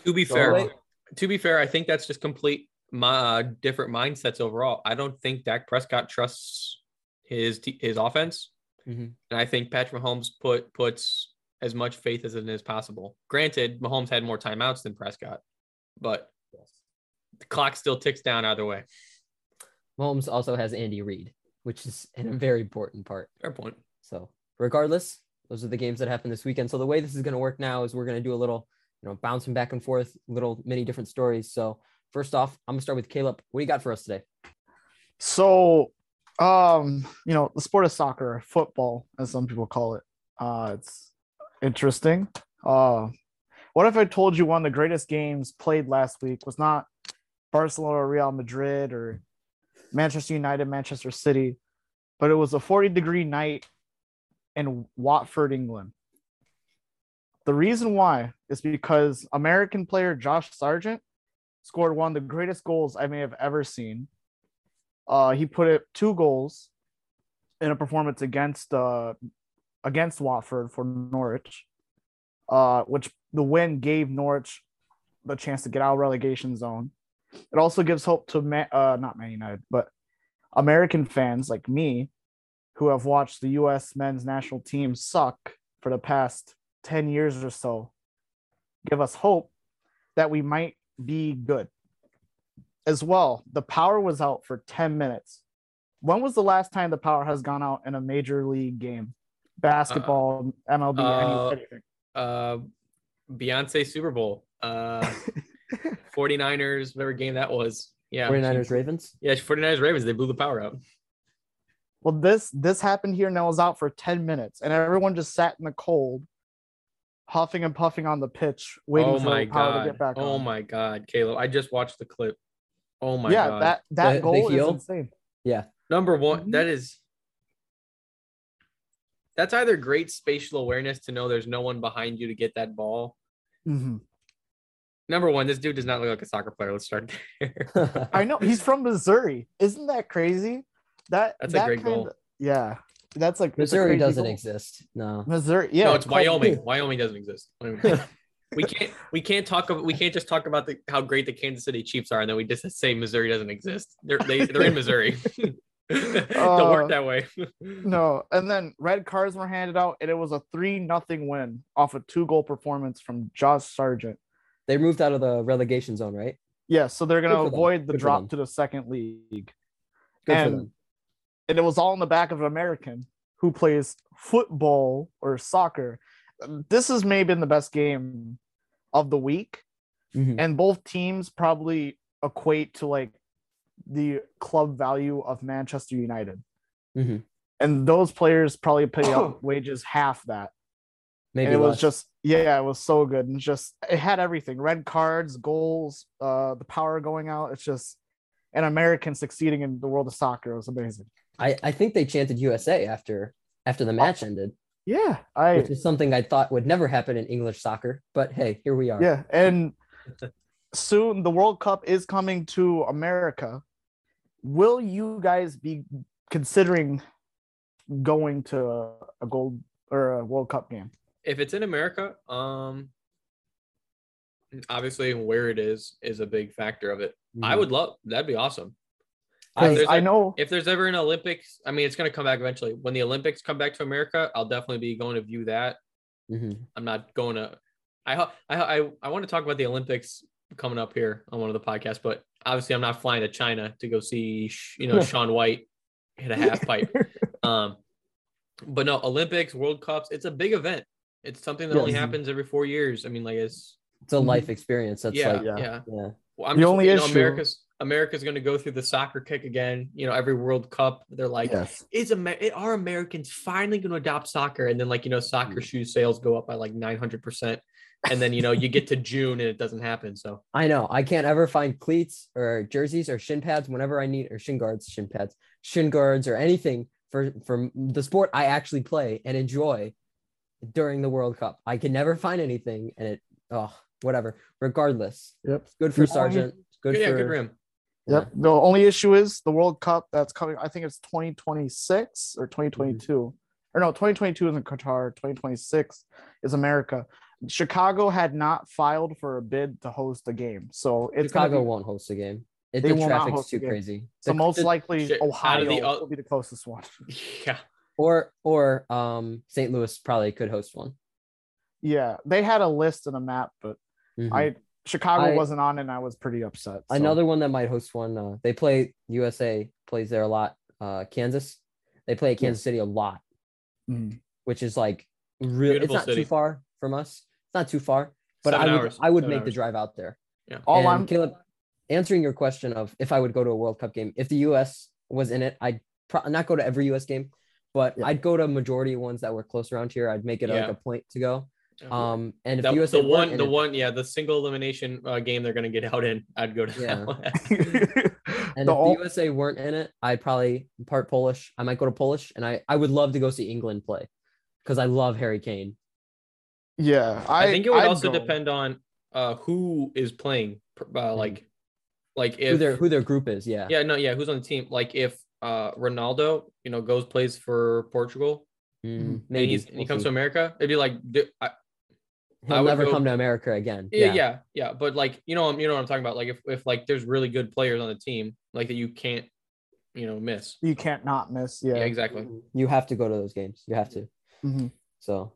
To be So fair, wait- to be fair, I think that's just complete my uh, different mindsets overall. I don't think Dak Prescott trusts his his offense, Mhm. and I think Patrick Mahomes put puts as much faith as it is possible. Granted, Mahomes had more timeouts than Prescott, but the clock still ticks down either way. Mahomes also has Andy Reid, which is a very important part. Fair point. So regardless, those are the games that happened this weekend. So the way this is going to work now is we're going to do a little, you know, bouncing back and forth, little many different stories. So first off, I'm gonna start with Caleb. What do you got for us today? So, um, you know, the sport of soccer, football, as some people call it. Uh, it's interesting. Uh, what if I told you one of the greatest games played last week was not Barcelona, Real Madrid, or Manchester United, Manchester City, but it was a 40 degree night in Watford, England. The reason why is because American player Josh Sargent scored one of the greatest goals I may have ever seen. Uh, he put it two goals in a performance against uh, against Watford for Norwich, uh, which the win gave Norwich the chance to get out of relegation zone. It also gives hope to uh, not Man United, but American fans like me who have watched the U.S. men's national team suck for the past 10 years or so. Give us hope that we might be good. As well, the power was out for 10 minutes. When was the last time the power has gone out in a major league game? Basketball, MLB, uh, anything. Uh, Beyonce Super Bowl. Uh, 49ers, whatever game that was. Yeah. 49ers Ravens. Yeah, 49ers Ravens. They blew the power out. Well, this this happened here and it was out for 10 minutes, and everyone just sat in the cold, huffing and puffing on the pitch, waiting oh for my the power god. to get back oh on. my god, Caleb. I just watched the clip. Oh my yeah, god. that that The- the goal is insane. Yeah. Number one, Mhm. that is that's either great spatial awareness to know there's no one behind you to get that ball. Mhm. Number one, this dude does not look like a soccer player. Let's start there. I know he's from Missouri. Isn't that crazy? That That's a that great goal. kinda- Yeah, that's like Missouri crazy doesn't goal. exist. No. Missouri, yeah, no, it's called- Wyoming. Wyoming doesn't exist. Wyoming. we can't we can't talk about we can't just talk about the how great the Kansas City Chiefs are and then we just say Missouri doesn't exist. They're they, they're in Missouri. Don't Uh, work that way. No, and then red cards were handed out, and it was a three nothing win off a two goal performance from Josh Sargent. They moved out of the relegation zone, right? Yeah, so they're gonna for them. avoid the Good drop to the second league. Good for And- them. And it was all in the back of an American who plays football or soccer. This has maybe been the best game of the week, Mhm. and both teams probably equate to like the club value of Manchester United. Mhm. And those players probably pay up wages half that. Maybe and it was just yeah, it was so good. And just it had everything: red cards, goals, uh, the power going out. It's just an American succeeding in the world of soccer. It was amazing. I, I think they chanted USA after after the match ended, Yeah, I which is something I thought would never happen in English soccer. But hey, here we are. yeah, and soon the World Cup is coming to America. Will you guys be considering going to a, a gold or a World Cup game? if it's in America, um obviously where it is is a big factor of it. I Mhm. would love that'd be awesome. I- Because there's I a- know If there's ever an Olympics, I mean it's gonna come back eventually. When the Olympics come back to America, I'll definitely be going to view that. Mhm. I'm not going to. I I I I want to talk about the Olympics coming up here on one of the podcasts, but obviously I'm not flying to China to go see you know Shaun White hit a half pipe. Um, but no Olympics, World Cups, it's a big event. It's something that only happens every four years. I mean, like it's It's a life experience. That's yeah, like yeah. yeah. yeah. Well, I'm The just, only you know, issue- America's America's going to go through the soccer kick again. You know, every World Cup, they're like, yes. is Amer- are Americans finally going to adopt soccer? And then, like, you know, soccer mm. shoe sales go up by like 900%. And then, you know, you get to June and it doesn't happen. So, I know. I can't ever find cleats or jerseys or shin pads whenever I need or shin guards, shin pads, shin guards or anything for for the sport I actually play and enjoy during the World Cup. I can never find anything and it oh whatever. Regardless. Yep. Good for Sargent. Good yeah, for good rim. Yep. The only issue is the World Cup that's coming. I think it's 2026 or 2022. Or no, 2022 is in Qatar. 2026 is America. Chicago had not filed for a bid to host a game, so it's Chicago be- won't host a game. It, They the will not host too crazy. So The- most the- likely shit, Ohio the o- will be the closest one. Yeah. or or um St. Louis probably could host one. Yeah, they had a list and a map, but Mhm. I Chicago I- wasn't on, and I was pretty upset. so- Another one that might host one. Uh, they play USA plays there a lot. Uh, Kansas, they play at Kansas City a lot, Mhm. which is like really. It's not city. too far from us. It's not too far, but Seven I would hours. I would Seven make the drive out there. Yeah. All and I'm Caleb, answering your question of if I would go to a World Cup game, if the US was in it, I'd pro- not go to every US game, but Yeah. I'd go to majority ones that were close around here. I'd make it Yeah. like a point to go Um, and if That- USA the one, the it- one, yeah, the single elimination uh, game they're gonna get out in, I'd go to Yeah. that one. And The if all- the USA weren't in it, I'd probably part Polish. I might go to Polish, and I I would love to go see England play because I love Harry Kane. yeah, I, I think it would I'd also go. depend on uh who is playing. Uh, like, like Who if their who their group is, yeah. yeah, no, yeah, who's on the team? Like if uh Ronaldo, you know, goes plays for Portugal, Mm, maybe he's, and he we'll comes see. to America, it'd be like, d- I, He'll I never go- come to America again. yeah, yeah, yeah, But like, you know, you know what I'm talking about. Like if if like there's really good players on the team, like that you can't, you know, miss. You can't not miss. Yeah, Yeah. exactly. You have to go to those games. You have to. Mhm. So,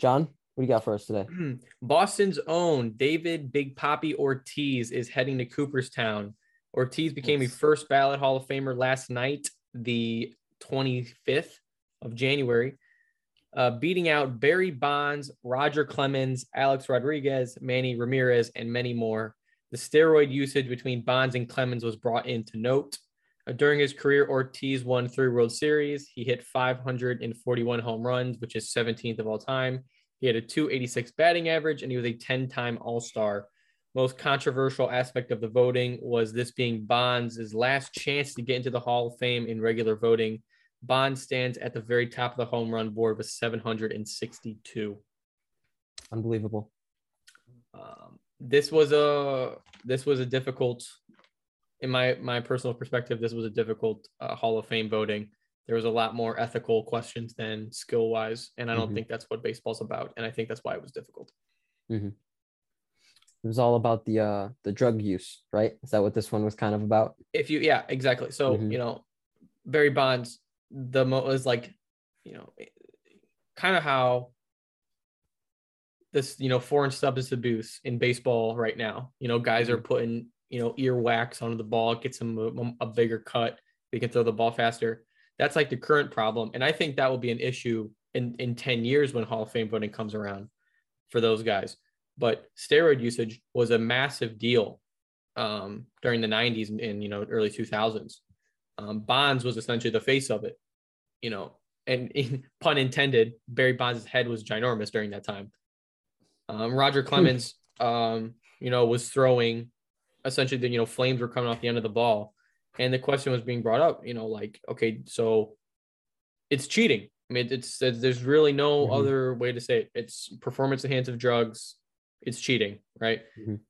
John, what do you got for us today? Boston's own David Big Poppy Ortiz is heading to Cooperstown. Ortiz became a first ballot Hall of Famer last night, the 25th of January, uh, beating out Barry Bonds, Roger Clemens, Alex Rodriguez, Manny Ramirez, and many more. The steroid usage between Bonds and Clemens was brought into note. Uh, during his career, Ortiz won three World Series. He hit 541 home runs, which is 17th of all time. He had a 286 batting average and he was a 10 time All Star. Most controversial aspect of the voting was this being Bonds' last chance to get into the Hall of Fame in regular voting. Bonds stands at the very top of the home run board with 762. Unbelievable. Um, this was a this was a difficult, in my my personal perspective, this was a difficult uh, Hall of Fame voting. There was a lot more ethical questions than skill wise, and I don't Mhm. think that's what baseball's about. And I think that's why it was difficult. It was all about the uh the drug use, right? Is that what this one was kind of about? if you yeah exactly so Mhm. you know barry bonds the mo is like you know kind of how this you know foreign substance abuse in baseball right now. You know guys are putting you know ear wax onto the ball it gets them a, a bigger cut they can throw the ball faster. That's like the current problem and i think that will be an issue in in 10 years when hall of fame voting comes around for those guys. But steroid usage was a massive deal um, during the 90s and, and you know early 2000s. Um, Bonds was essentially the face of it, you know, and in, pun intended, Barry Bonds' head was ginormous during that time. Um, Roger Clemens, um, you know, was throwing essentially the you know flames were coming off the end of the ball, and the question was being brought up, you know, like okay, so it's cheating. I mean, it's, it's there's really no Mhm. other way to say it. It's performance enhancing drugs. It's cheating, right? Mhm.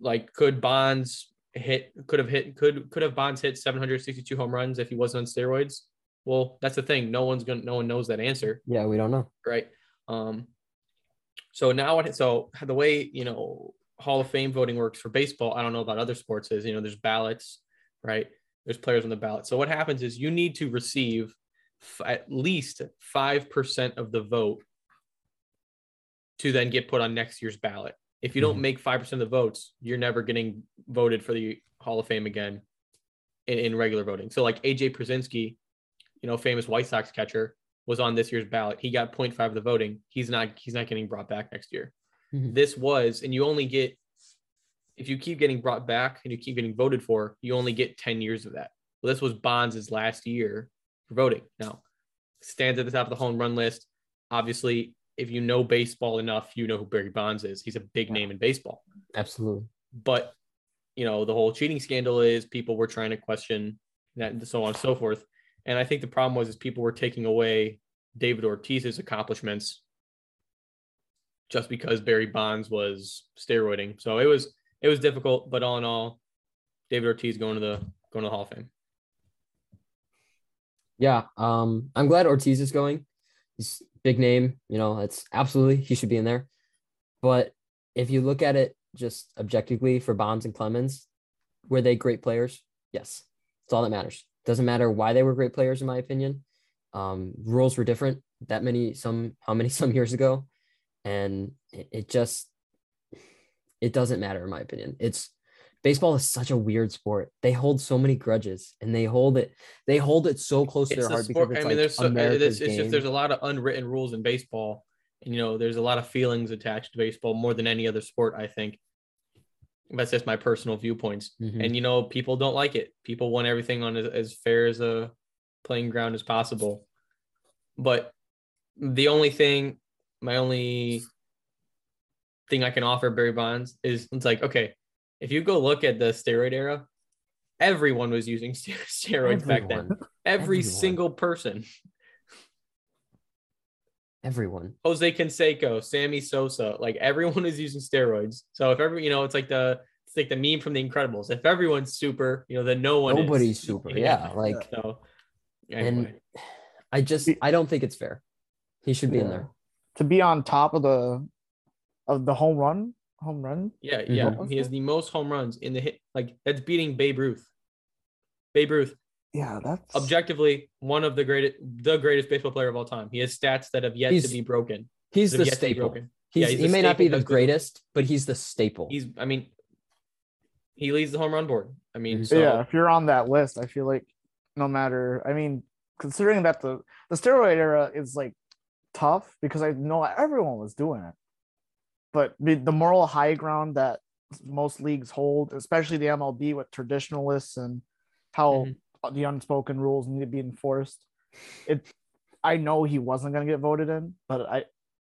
Like, could Bonds hit? Could have hit? Could could have Bonds hit 762 home runs if he wasn't on steroids? Well, that's the thing. No one's gonna. No one knows that answer Yeah, we don't know. right? Um, so now what? So the way you know Hall of Fame voting works for baseball, I don't know about other sports. Is you know there's ballots, right? There's players on the ballot. So what happens is you need to receive f- at least five percent of the vote to then get put on next year's ballot. If you don't Mhm. make five percent of the votes, you're never getting voted for the Hall of Fame again in, in regular voting. So like AJ Pierzynski, you know, famous White Sox catcher, was on this year's ballot. He got 0.5 of the voting. He's not he's not getting brought back next year. Mhm. This was, and you only get if you keep getting brought back and you keep getting voted for, you only get 10 years of that. Well, this was Bonds' last year for voting. Now, stands at the top of the home run list. Obviously, if you know baseball enough, you know who Barry Bonds is. He's a big name in baseball. Absolutely. But you know, the whole cheating scandal is people were trying to question that and so on and so forth. And I think the problem was is people were taking away David Ortiz's accomplishments just because Barry Bonds was steroiding. So it was it was difficult, but all in all, David Ortiz going to the going to the Hall of Fame. Yeah. Um, I'm glad Ortiz is going. He's big name, you know, it's absolutely he should be in there. But if you look at it just objectively for Bonds and Clemens, were they great players? Yes. It's all that matters. Doesn't matter why they were great players, in my opinion. Um, rules were different that many, some how many some years ago. And it, it just it doesn't matter in my opinion. It's baseball is such a weird sport. They hold so many grudges and they hold it they hold it so close to their heart sport. because it's I mean, like there's so, America's it's, it's just there's a lot of unwritten rules in baseball, and you know, there's a lot of feelings attached to baseball more than any other sport. I think that's just my personal viewpoints. Mhm. And you know, people don't like it. People want everything on as, as fair as a playing ground as possible. But the only thing, my only thing I can offer Barry Bonds is it's like, okay, if you go look at the steroid era, everyone was using ste- steroids back then. Every Everyone. single person. Everyone. Jose Canseco, Sammy Sosa, like everyone is using steroids. So if every, you know, it's like the it's like the meme from The Incredibles. If everyone's super, you know, then no one. is. Nobody's super. Yeah. Like So and I just I don't think it's fair. He should be in there. To be on top of the of the home run, home run. yeah, yeah, Mhm. he has the most home runs in the hit. Like that's beating Babe Ruth. Babe Ruth, Yeah, that's objectively one of the greatest, the greatest baseball player of all time. He has stats that have yet He's to be broken. He's the have yet to be staple. He's, Yeah, he's he the may not be the because the- greatest, but he's the staple. He's, I mean, he leads the home run board. I mean, so yeah. If you're on that list, I feel like no matter. I mean, considering that the the steroid era is like tough because I know everyone was doing it, but the, the moral high ground that most leagues hold, especially the MLB with traditionalists and how Mhm. the unspoken rules need to be enforced. It, I know he wasn't gonna get voted in, but I,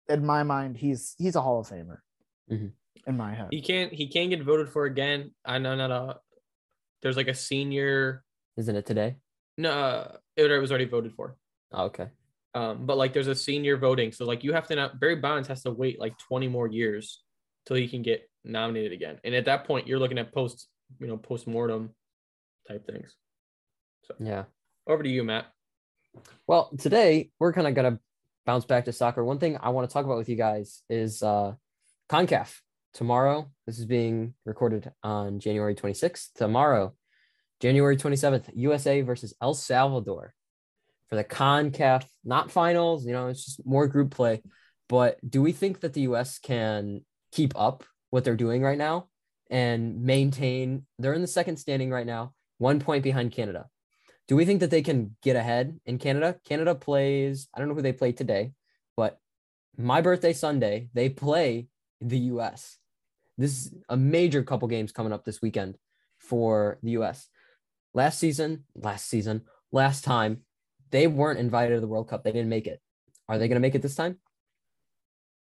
in my mind, he's he's a Hall of Famer. Mhm. In my head, he can't he can't get voted for again. I know not a. There's like a senior. Isn't it today? No, uh, it was already voted for. Oh, okay. Um, but like there's a senior voting, so like you have to not Barry Bonds has to wait like 20 more years till he can get nominated again. And at that point, you're looking at post, you know, post mortem type things. Yeah. Over to you, Matt. Well, today we're kind of gonna bounce back to soccer. One thing I want to talk about with you guys is uh CONCACAF. Tomorrow, this is being recorded on January 26th. Tomorrow, January 27th, USA versus El Salvador for the CONCACAF, not finals, you know, it's just more group play. But do we think that the US can keep up what they're doing right now and maintain? They're in the second standing right now, one point behind Canada. Do we think that they can get ahead in Canada? Canada plays, I don't know who they play today, but my birthday Sunday, they play the US. This is a major couple games coming up this weekend for the US. Last season, last season, last time, they weren't invited to the World Cup. They didn't make it. Are they going to make it this time?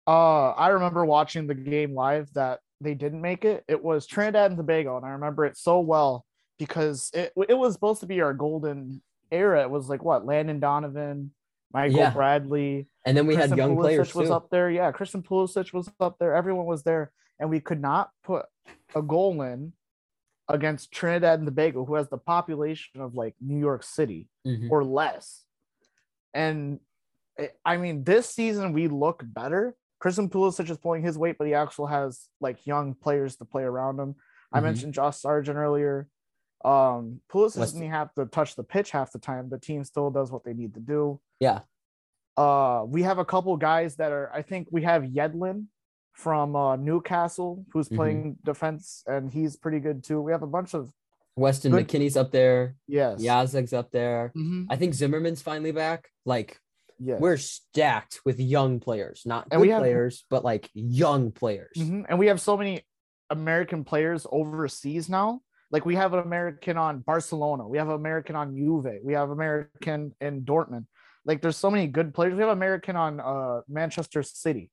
Uh, I remember watching the game live that they didn't make it. It was Trinidad and Tobago, and I remember it so well because it it was supposed to be our golden era. It was like what Landon Donovan, Michael Yeah. Bradley, And then we Christian had young Pulisic players was too. up there. Yeah, Christian Pulisic was up there. Everyone was there, and we could not put a goal in against Trinidad and Tobago, who has the population of like New York City Mhm. or less. And I- I mean, this season we look better. Christian Pulisic is pulling his weight, but he actually has like young players to play around him. I Mhm. mentioned Josh Sargent earlier. Um, Pulisic West- doesn't even have to touch the pitch half the time. The team still does what they need to do. Yeah. Uh, we have a couple guys that are. I think we have Yedlin from uh, Newcastle who's Mhm. playing defense, and he's pretty good too. We have a bunch of Weston Good- McKennie's up there. yes, Yazeg's up there. Mhm. I think Zimmerman's finally back. Like yes. we're stacked with young players, not And good we have- players, but like young players. Mhm. And we have so many American players overseas now. Like we have an American on Barcelona, we have an American on Juve, we have American in Dortmund. Like there's so many good players. We have American on uh, Manchester City.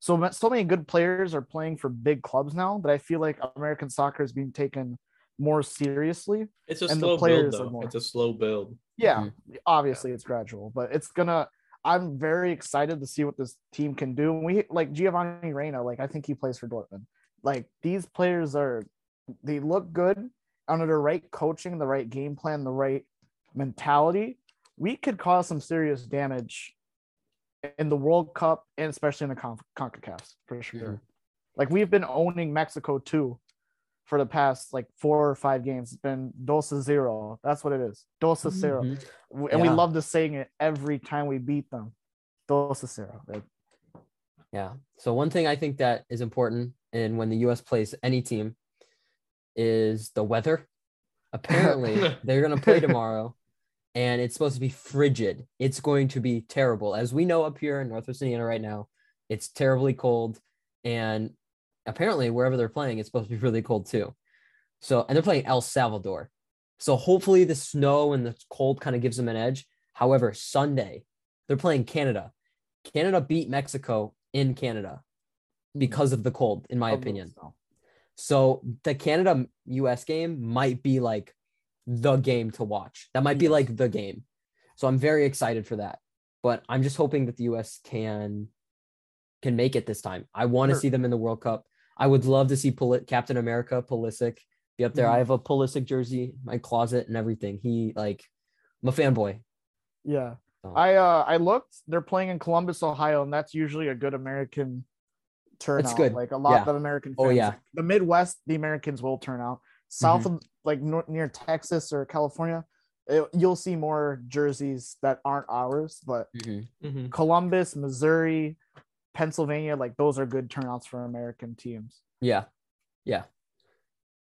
So so many good players are playing for big clubs now that I feel like American soccer is being taken more seriously. It's a And the slow build, players are though. It's a slow build. Yeah, mm-hmm. obviously it's gradual, but it's gonna. I'm very excited to see what this team can do. We like Giovanni Reyna. Like I think he plays for Dortmund. Like these players are, they look good under the right coaching, the right game plan, the right mentality. We could cause some serious damage in the World Cup and especially in the Con- Concacaf for sure. Mhm. Like we've been owning Mexico too for the past like four or five games. It's been dos zero. That's what it is. Dos zero Mhm. W- and we love to saying it every time we beat them. Dos a zero. Yeah. So one thing I think that is important in when the US plays any team is the weather. Apparently, they're going to play tomorrow and it's supposed to be frigid. It's going to be terrible. As we know up here in Northwest Indiana right now, it's terribly cold and apparently wherever they're playing it's supposed to be really cold too. So, and they're playing El Salvador. So hopefully the snow and the cold kind of gives them an edge. However, Sunday, they're playing Canada. Canada beat Mexico in Canada. because of the cold, in my opinion. So the Canada US game might be like the game to watch. That might be Yes. like the game. So I'm very excited for that. But I'm just hoping that the US can can make it this time. I want to Sure. see them in the World Cup. I would love to see Poli- Captain America Pulisic be up there. Mhm. I have a Pulisic jersey, in my closet and everything. He like I'm a fanboy. Yeah. I uh I looked. They're playing in Columbus, Ohio, and that's usually a good American turnout. good. Like a lot Yeah. of American. Oh, yeah. Mm-hmm. The Midwest, the Americans will turn out. South of like nor- near Texas or California, it- you'll see more jerseys that aren't ours. But mhm. Mhm. Columbus, Missouri, Pennsylvania, like those are good turnouts for American teams. yeah. Yeah.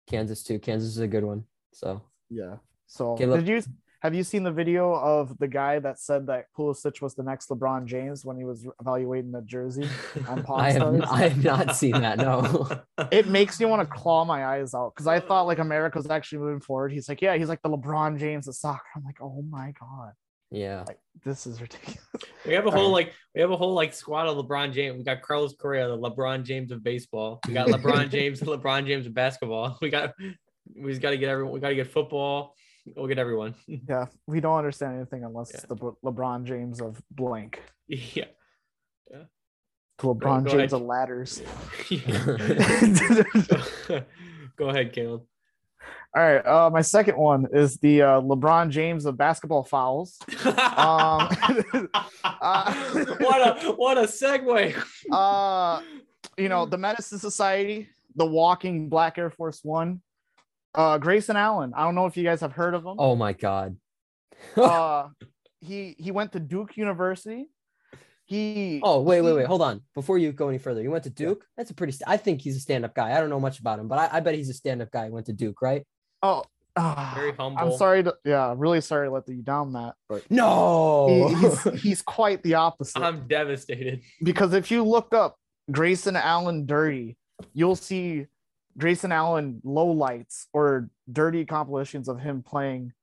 Kansas too. Kansas is a good one. So Yeah. So Caleb- did you have you seen the video of the guy that said that Pulisic was the next LeBron James when he was evaluating the jersey? on I have I have not seen that. No. It makes me want to claw my eyes out because I thought like America was actually moving forward. He's like, yeah, he's like the LeBron James of soccer. I'm like, oh my god, yeah. like this is ridiculous. We have a whole like we have a whole like squad of LeBron James. We got Carlos Correa, the LeBron James of baseball. We got LeBron James, the LeBron James of basketball. We got we just got to get everyone. We got to get football. We'll get everyone. Yeah, we don't understand anything unless Yeah. it's the LeBron James of blank. yeah. The LeBron go James ahead. of ladders. Go ahead, Caleb. All right, uh, my second one is the uh, LeBron James of basketball fouls. Um, what a what a segue. uh, you know, the Medicine Society, the Walking Black Air Force One, uh, Grayson Allen. I don't know if you guys have heard of him. Oh my god. uh, he he went to Duke University. He Oh wait, wait, he- wait. Hold on. Before you go any further, you went to Duke. That's a pretty. St- I think he's a stand-up guy. I don't know much about him, but I, I bet he's a stand-up guy. He went to Duke, right? Oh, ah, Very humble. I'm sorry to yeah, really sorry to let you down, that, But No. he- he's he's quite the opposite. I'm devastated. because if you look up Grayson Allen dirty, you'll see Grayson Allen low lights or dirty compilations of him playing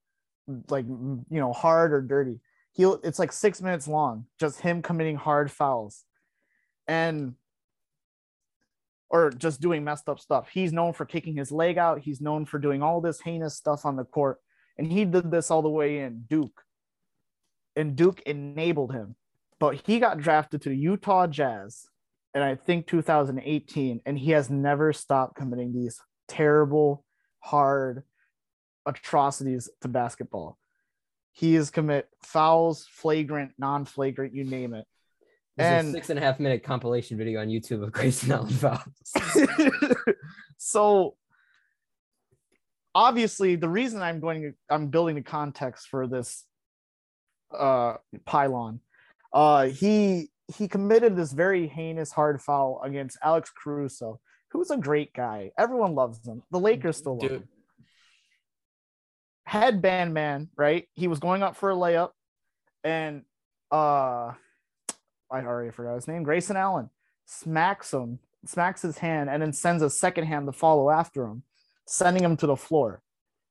like you know hard or dirty. He'll it's like six minutes long, just him committing hard fouls, and or just doing messed up stuff. He's known for kicking his leg out. He's known for doing all this heinous stuff on the court, and he did this all the way in Duke, and Duke enabled him but he got drafted to the Utah Jazz in I think 2018, and he has never stopped committing these terrible, hard atrocities to basketball. He has commit fouls, flagrant, non-flagrant, you name it. There's and- a six and a half minute compilation video on YouTube of Grayson Allen fouls. so obviously the reason i'm going i'm building the context for this uh pylon uh he he committed this very heinous hard foul against alex caruso who's a great guy. Everyone loves him. The lakers still love him. Headband man right? He was going up for a layup and uh i already forgot his name grayson allen smacks him smacks his hand and then sends a second hand to follow after him sending him to the floor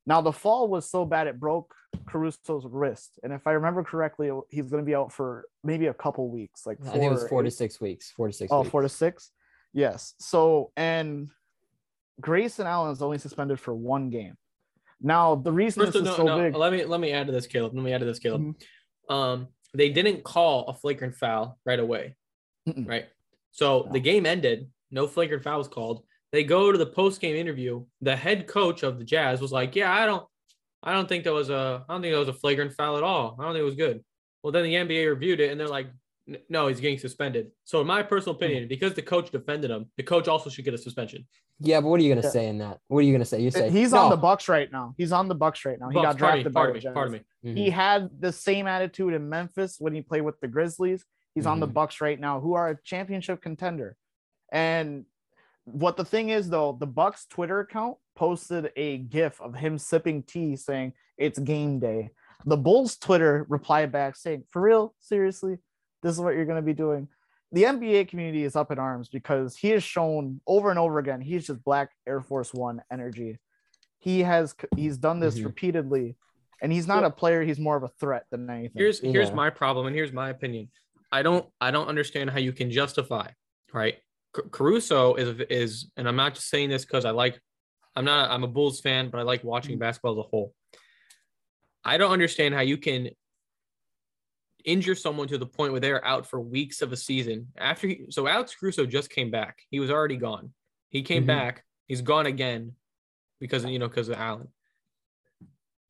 now the fall was so bad it broke caruso's wrist and if i remember correctly he's going to be out for maybe a couple weeks like I think it was or four to six weeks. Four to six. Oh, weeks. four to six. Yes. So and Grayson Allen is only suspended for one game. Now the reason First, this is so no, big. let me let me add to this, Caleb. Let me add to this, Caleb. Mm-hmm. Um, they didn't call a flagrant foul right away, Mm-mm. right? So No. the game ended. No flagrant foul was called. They go to the post game interview. The head coach of the Jazz was like, "Yeah, I don't, I don't think that was a, I don't think that was a flagrant foul at all. I don't think it was good." Well, then the NBA reviewed it, and they're like, "No, he's getting suspended." So, in my personal Hmm. opinion, because the coach defended him, the coach also should get a suspension. Yeah, but what are you gonna Yeah. say in that? What are you gonna say? You say He's on the Bucks right now. He's on the Bucks right now. He Bucks, got pardon me, drafted by pardon the me, Jazz. pardon me. Mhm. He had the same attitude in Memphis when he played with the Grizzlies. He's on the Mhm. Bucks right now, who are a championship contender. And what the thing is, though, the Bucks Twitter account posted a GIF of him sipping tea, saying it's game day. The Bulls Twitter replied back saying, "For real, seriously, this is what you're going to be doing." The NBA community is up in arms because he has shown over and over again he's just Black Air Force One energy. He has he's done this Mhm. repeatedly, and he's not a player. He's more of a threat than anything. here's here's Yeah. my problem and here's my opinion i don't i don't understand how you can justify right C- Caruso is is, and I'm not just saying this because I like. I'm not. I'm a Bulls fan, but I like watching basketball as a whole. I don't understand how you can injure someone to the point where they're out for weeks of a season after he, so Alex Caruso just came back. He was already gone. He came Mhm. back. He's gone again because you know because of Allen.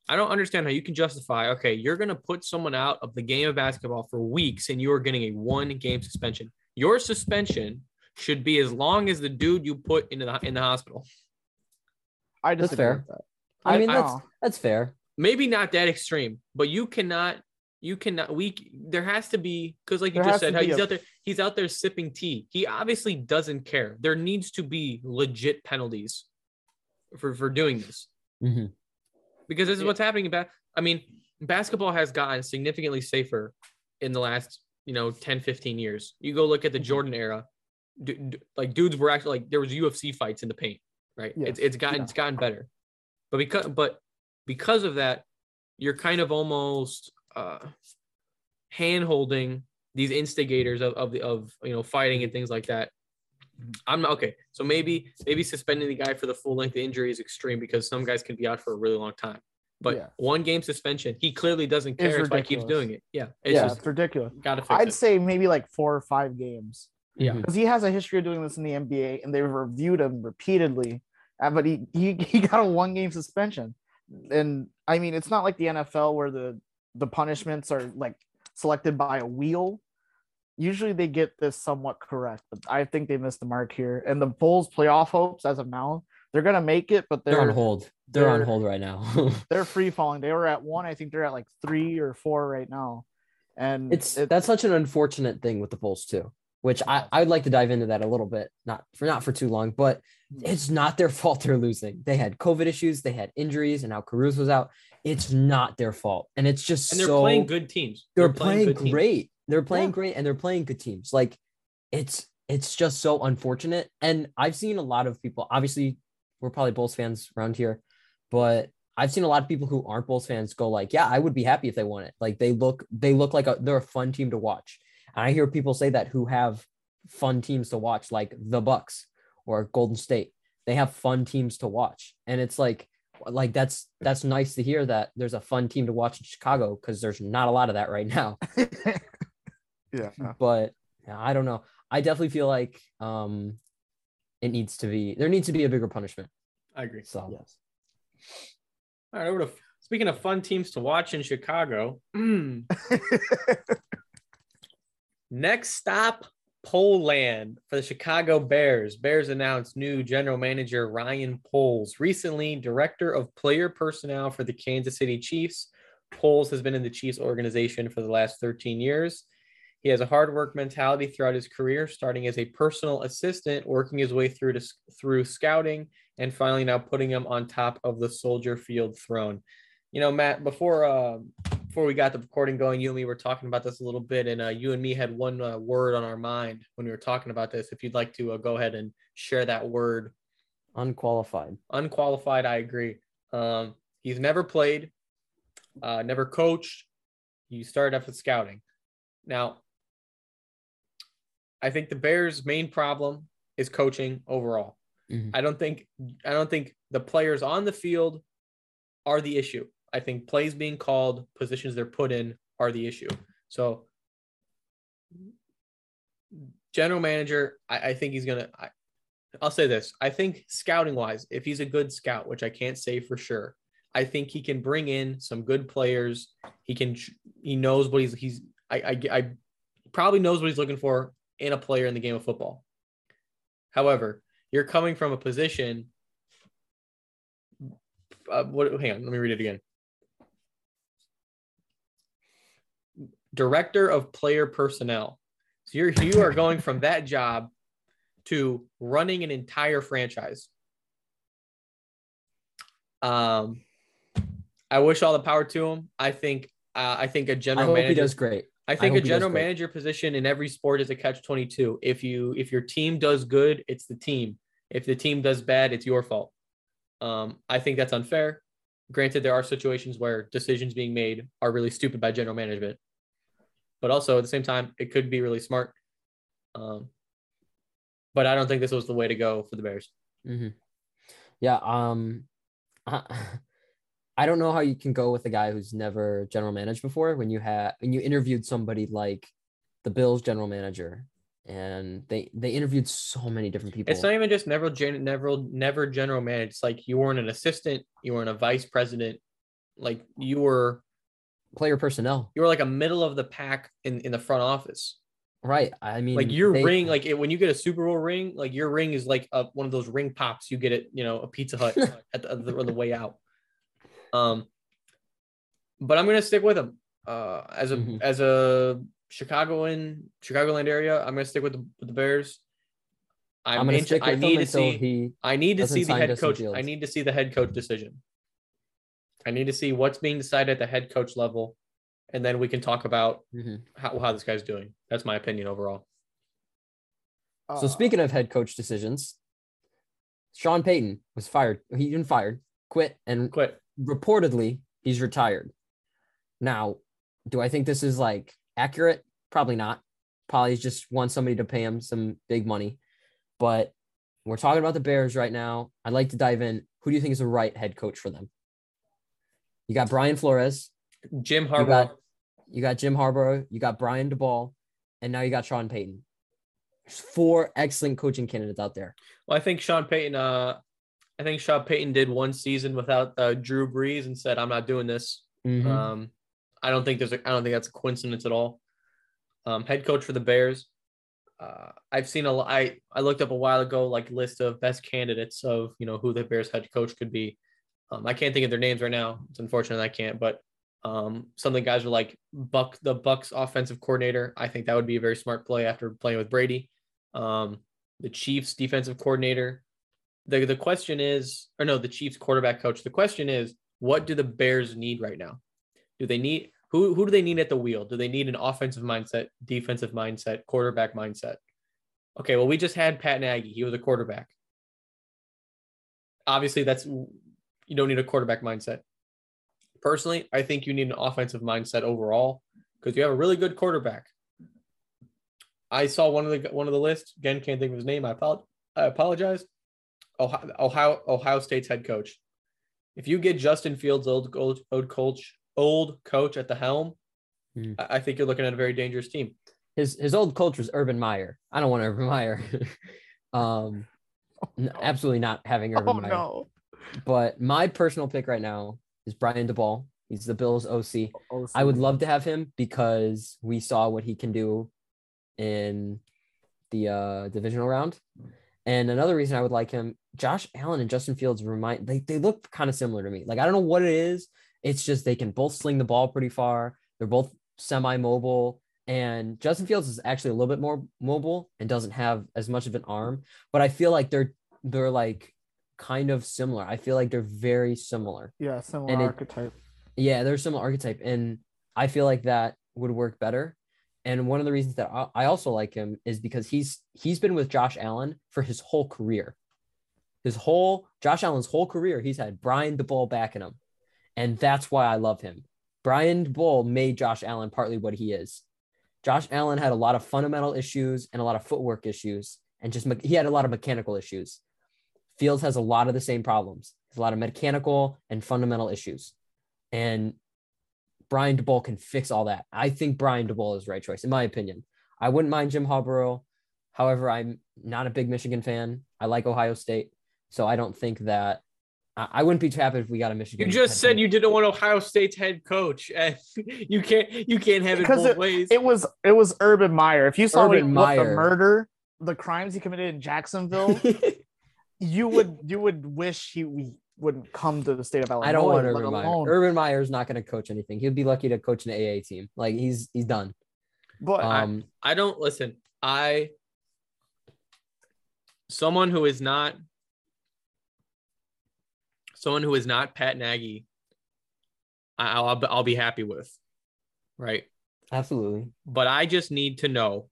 I don't understand how you can justify okay, you're going to put someone out of the game of basketball for weeks and you are getting a one game suspension. Your suspension should be as long as the dude you put into the in the hospital. I That's fair. with that. I mean, I that's don't that's fair. Maybe not that extreme, but you cannot you cannot we there has to be because like you There just said how he's a- out there he's out there sipping tea. He obviously doesn't care. There needs to be legit penalties for for doing this. Mhm. because this is what's happening about i mean basketball has gotten significantly safer in the last you know 10 15 years you go look at the Mhm. jordan era d- d- like dudes were actually like there was ufc fights in the paint right it's, Yes. it's gotten Yeah. it's gotten better but because but because of that you're kind of almost uh hand holding these instigators of, of the of you know fighting and things like that I'm not okay. So maybe maybe suspending the guy for the full length of injury is extreme because some guys can be out for a really long time. But Yeah. one game suspension, he clearly doesn't care. Why he keeps doing it. Yeah, it's yeah, just it's ridiculous. gotta fix I'd it. say maybe like four or five games Yeah. Mhm. because he has a history of doing this in the NBA, and they've reviewed him repeatedly. Uh, but he, he he got a one game suspension, and I mean it's not like the NFL where the the punishments are like selected by a wheel. Usually they get this somewhat correct, but I think they missed the mark here. And the Bulls playoff hopes as of now, they're gonna make it, but They're they're on hold. They're on they're- hold right now. they're free falling. They were at one. I think they're at like three or four right now. And it's it- that's such an unfortunate thing with the Bulls too, which I I'd like to dive into that a little bit, not for not for too long, but it's not their fault they're losing. They had COVID issues, they had injuries, and now Caruso was out. It's not their fault, and it's just and they're so playing good teams. they're, playing, good teams. great. They're playing Yeah. great and they're playing good teams. Like it's it's just so unfortunate. And I've seen a lot of people, obviously, we're probably Bulls fans around here, but I've seen a lot of people who aren't Bulls fans go like, yeah, I would be happy if they won it. Like they look, they look like a, they're a fun team to watch. And I hear people say that who have fun teams to watch, like the Bucks or Golden State. They have fun teams to watch. And it's like, like that's that's nice to hear that there's a fun team to watch in Chicago because there's not a lot of that right now yeah. but I don't know. I definitely feel like um it needs to be there needs to be a bigger punishment. I agree. So Yes. All right, over to speaking of fun teams to watch in Chicago. Next stop, Poland for the Chicago Bears. Bears announced new general manager Ryan Poles, recently director of player personnel for the Kansas City Chiefs. Poles has been in the Chiefs organization for the last 13 years. He has a hard work mentality throughout his career, starting as a personal assistant, working his way through to, through scouting, and finally now putting him on top of the Soldier Field throne. You know, Matt, before uh, before we got the recording going, you and me were talking about this a little bit, and uh, you and me had one uh, word on our mind when we were talking about this. If you'd like to uh, go ahead and share that word, unqualified. unqualified, I agree. Um, he's never played, uh, never coached. He started off with scouting. Now, I think the Bears' main problem is coaching overall. Mhm. I don't think I don't think the players on the field are the issue. I think plays being called, positions they're put in are the issue. So, general manager, I, I think he's gonna. I, I'll say this: I think scouting wise, if he's a good scout, which I can't say for sure, I think he can bring in some good players. He can. He knows what he's. He's. I. I. I probably knows what he's looking for in a player in the game of football. However, you're coming from a position. Uh, what? Hang on. Let me read it again. Director of player personnel. So you're you are going from that job to running an entire franchise. Um, I wish all the power to him. I think. Uh, I think a I general hope manager. he does great. I think a he does general manager position in every sport is a catch 22. If you if your team does good, it's the team. If the team does bad, it's your fault. Um, I think that's unfair. Granted, there are situations where decisions being made are really stupid by general management, but also at the same time, it could be really smart. Um, but I don't think this was the way to go for the Bears. hmm Yeah. Um, I, I don't know how you can go with a guy who's never general managed before when you had when you interviewed somebody like the Bills general manager, and they they interviewed so many different people. It's not even just never gen- never never general manager. It's like you weren't an assistant, you weren't a vice president, like you were player personnel, you were like a middle of the pack in in the front office. right? I mean, Like your they- ring, like it, when you get a Super Bowl ring, like your ring is like a, one of those ring pops you get at you know a Pizza Hut at the, on the, on the way out. Um, but I'm gonna stick with him. Uh, as a Mhm. as a Chicagoan Chicagoland area, I'm gonna stick with the, with the Bears. I'm, I'm gonna inch- stick I need to see. he. I need to see the head Justin coach. I need to see the head coach decision. I need to see what's being decided at the head coach level, and then we can talk about Mhm. how, how this guy's doing. That's my opinion overall. So Uh, speaking of head coach decisions, Sean Payton was fired. He didn't fired, quit, and Quit. reportedly he's retired. Now, do I think this is like accurate? Probably not. Probably just wants somebody to pay him some big money. But we're talking about the Bears right now. I'd like to dive in. Who do you think is the right head coach for them? You got Brian Flores, Jim you Harbaugh. got you got Jim Harbaugh, you got Brian Daboll, and now you got Sean Payton. There's four excellent coaching candidates out there. Well, I think Sean Payton. Uh, I think Sean Payton did one season without uh, Drew Brees and said, "I'm not doing this." Mhm. Um, I don't think there's. A, I don't think that's a coincidence at all. Um, head coach for the Bears. Uh, I've seen a. I I looked up a while ago like list of best candidates of you know who the Bears head coach could be. Um, I can't think of their names right now. It's unfortunate I can't, but um, some of the guys are like Buck, the Bucks offensive coordinator. I think that would be a very smart play after playing with Brady. Um, the Chiefs defensive coordinator. The the question is, or no, the Chiefs quarterback coach. The question is, what do the Bears need right now? Do they need who who do they need at the wheel? Do they need an offensive mindset, defensive mindset, quarterback mindset? Okay, well, we just had Matt Nagy. He was a quarterback. Obviously, that's you don't need a quarterback mindset. Personally, I think you need an offensive mindset overall because you have a really good quarterback. I saw one of the one of the lists again. Can't think of his name. I apologize. I apologize. Ohio, Ohio Ohio State's head coach. If you get Justin Fields, old old, old coach, old coach at the helm, Hmm. I I think you're looking at a very dangerous team. his his old coach was Urban Meyer. I don't want Urban Meyer. um, n- absolutely not having Urban Oh Meyer. no. But my personal pick right now is Brian Daboll. He's the Bills OC. Oh, I would love to have him because we saw what he can do in the uh, divisional round. And another reason I would like him, Josh Allen and Justin Fields remind they, they look kind of similar to me. Like I don't know what it is. It's just they can both sling the ball pretty far. They're both semi-mobile. And Justin Fields is actually a little bit more mobile and doesn't have as much of an arm. But I feel like they're they're like kind of similar. I feel like they're very similar. Yeah, similar and it- archetype. Yeah, there's some archetype, and I feel like that would work better. And one of the reasons that I- also like him is because he's he's been with Josh Allen for his whole career. His whole Josh Allen's whole career, he's had Brian the Daboll backing him, and that's why I love him. Brian Daboll made Josh Allen partly what he is. Josh Allen had a lot of fundamental issues and a lot of footwork issues, and just me- he had a lot of mechanical issues. Fields has a lot of the same problems. There's a lot of mechanical and fundamental issues and Brian Daboll can fix all that. I think Brian Daboll is the right choice, in my opinion. I wouldn't mind Jim Harbaugh. However, I'm not a big Michigan fan. I like Ohio State, so I don't think that I, I wouldn't be too happy if we got a Michigan. You just said coach. you didn't want Ohio State's head coach, and you can't you can't have it Because both ways. It was it was Urban Meyer. If you saw what, he- Urban what the murder, the crimes he committed in Jacksonville, you would you would wish he we wouldn't come to the state of Illinois. I don't want let Urban Meyer. alone- Urban Meyer's not going to coach anything. He'd be lucky to coach an AA team. Like he's he's done. But Um, I don't listen. I someone who is not someone who is not Matt Nagy. I- I'll I'll I'll be happy with, right? absolutely. But I just need to know.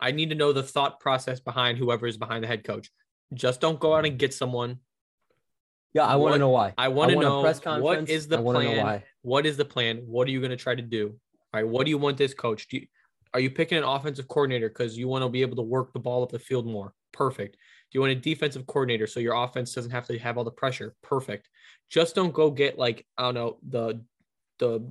I need to know the thought process behind whoever is behind the head coach. Just don't go out and get someone. Yeah, I want to know why. I want to know press conference. is the I wanna know plan. why. What is the plan? What are you going to try to do? All right. What do you want this coach? Do you, are you picking an offensive coordinator because you want to be able to work the ball up the field more? Perfect. Do you want a defensive coordinator so your offense doesn't have to have all the pressure? Perfect. Just don't go get like I don't know the the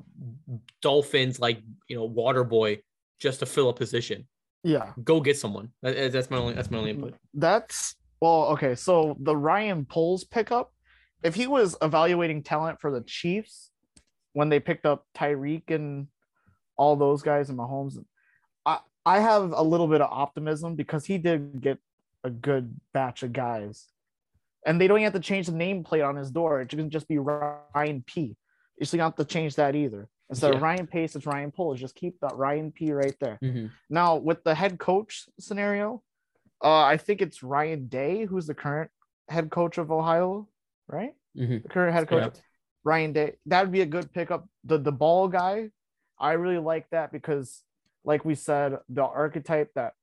Dolphins like you know water boy just to fill a position. Yeah. Go get someone. That- that's my only that's my only input. That's well, okay. So the Ryan Poles pickup, if he was evaluating talent for the Chiefs when they picked up Tyreek and all those guys and Mahomes, I I have a little bit of optimism because he did get a good batch of guys, and they don't even have to change the nameplate on his door. It can just be Ryan P. You still don't have to change that either. Instead Yeah. of Ryan Pace, it's Ryan Poles. Just keep that Ryan P right there. Mhm. Now with the head coach scenario, uh, I think it's Ryan Day who's the current head coach of Ohio, right? Mhm. The current head coach, Correct. Ryan Day. That would be a good pickup. The the ball guy, I really like that because, like we said, the archetype that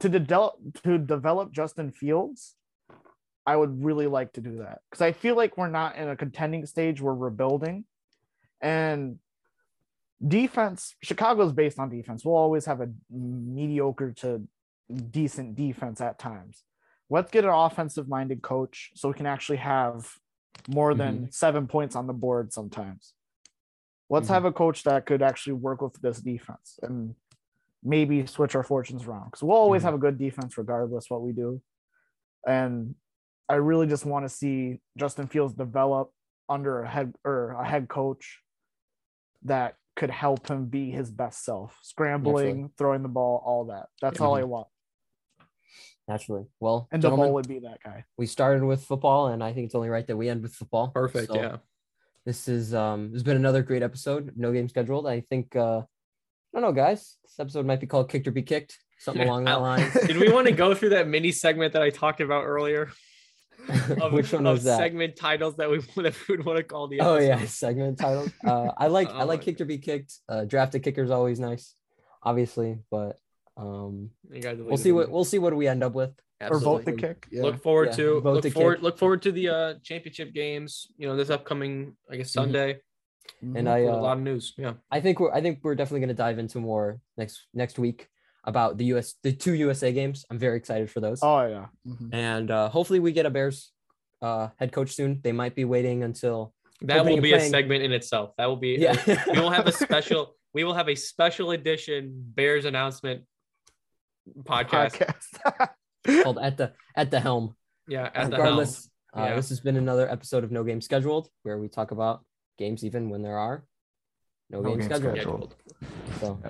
to develop to develop Justin Fields, I would really like to do that because I feel like we're not in a contending stage. We're rebuilding, and defense. Chicago's based on defense. We'll always have a mediocre to decent defense at times. Let's get an offensive minded coach so we can actually have more than seven points on the board sometimes. Let's Mhm. have a coach that could actually work with this defense and maybe switch our fortunes around because we'll always Mhm. have a good defense regardless what we do. And I really just want to see Justin Fields develop under a head or a head coach that could help him be his best self, scrambling, throwing the ball, all that. That's all I want. Naturally. Well, And gentlemen, Daboll would be that guy. we started with football, and I think it's only right that we end with football. Perfect. So yeah. This is um this has been another great episode. No game scheduled. I think uh I don't know, guys. This episode might be called Kicked or Be Kicked, something along that line. Did we want to go through that mini segment that I talked about earlier? Of, Which one of was that? segment titles that we that we would want to call the Oh yeah, segment title. Uh, I like I Oh like my kicked or be kicked. Uh, drafted kicker is always nice, obviously, but um, You guys will we'll see what we'll see what we end up with. Or vote the kick. Yeah. Look forward Yeah, to vote look the forward kick. look forward to the uh championship games. You know, this upcoming I guess Sunday. Mhm. And I with a uh, lot of news. Yeah. I think we're I think we're definitely gonna dive into more next next week about the US the two USA games. I'm very excited for those. Oh yeah. Mhm. And uh, hopefully we get a Bears uh, head coach soon. They might be waiting until That will and be a praying. segment in itself. That will be yeah. we will have a special we will have a special edition Bears announcement podcast. Podcast. called at the at the helm. Yeah, at the helm. Regardless, uh, Yeah. this has been another episode of No Game Scheduled, where we talk about games even when there are no, No games games scheduled. scheduled. So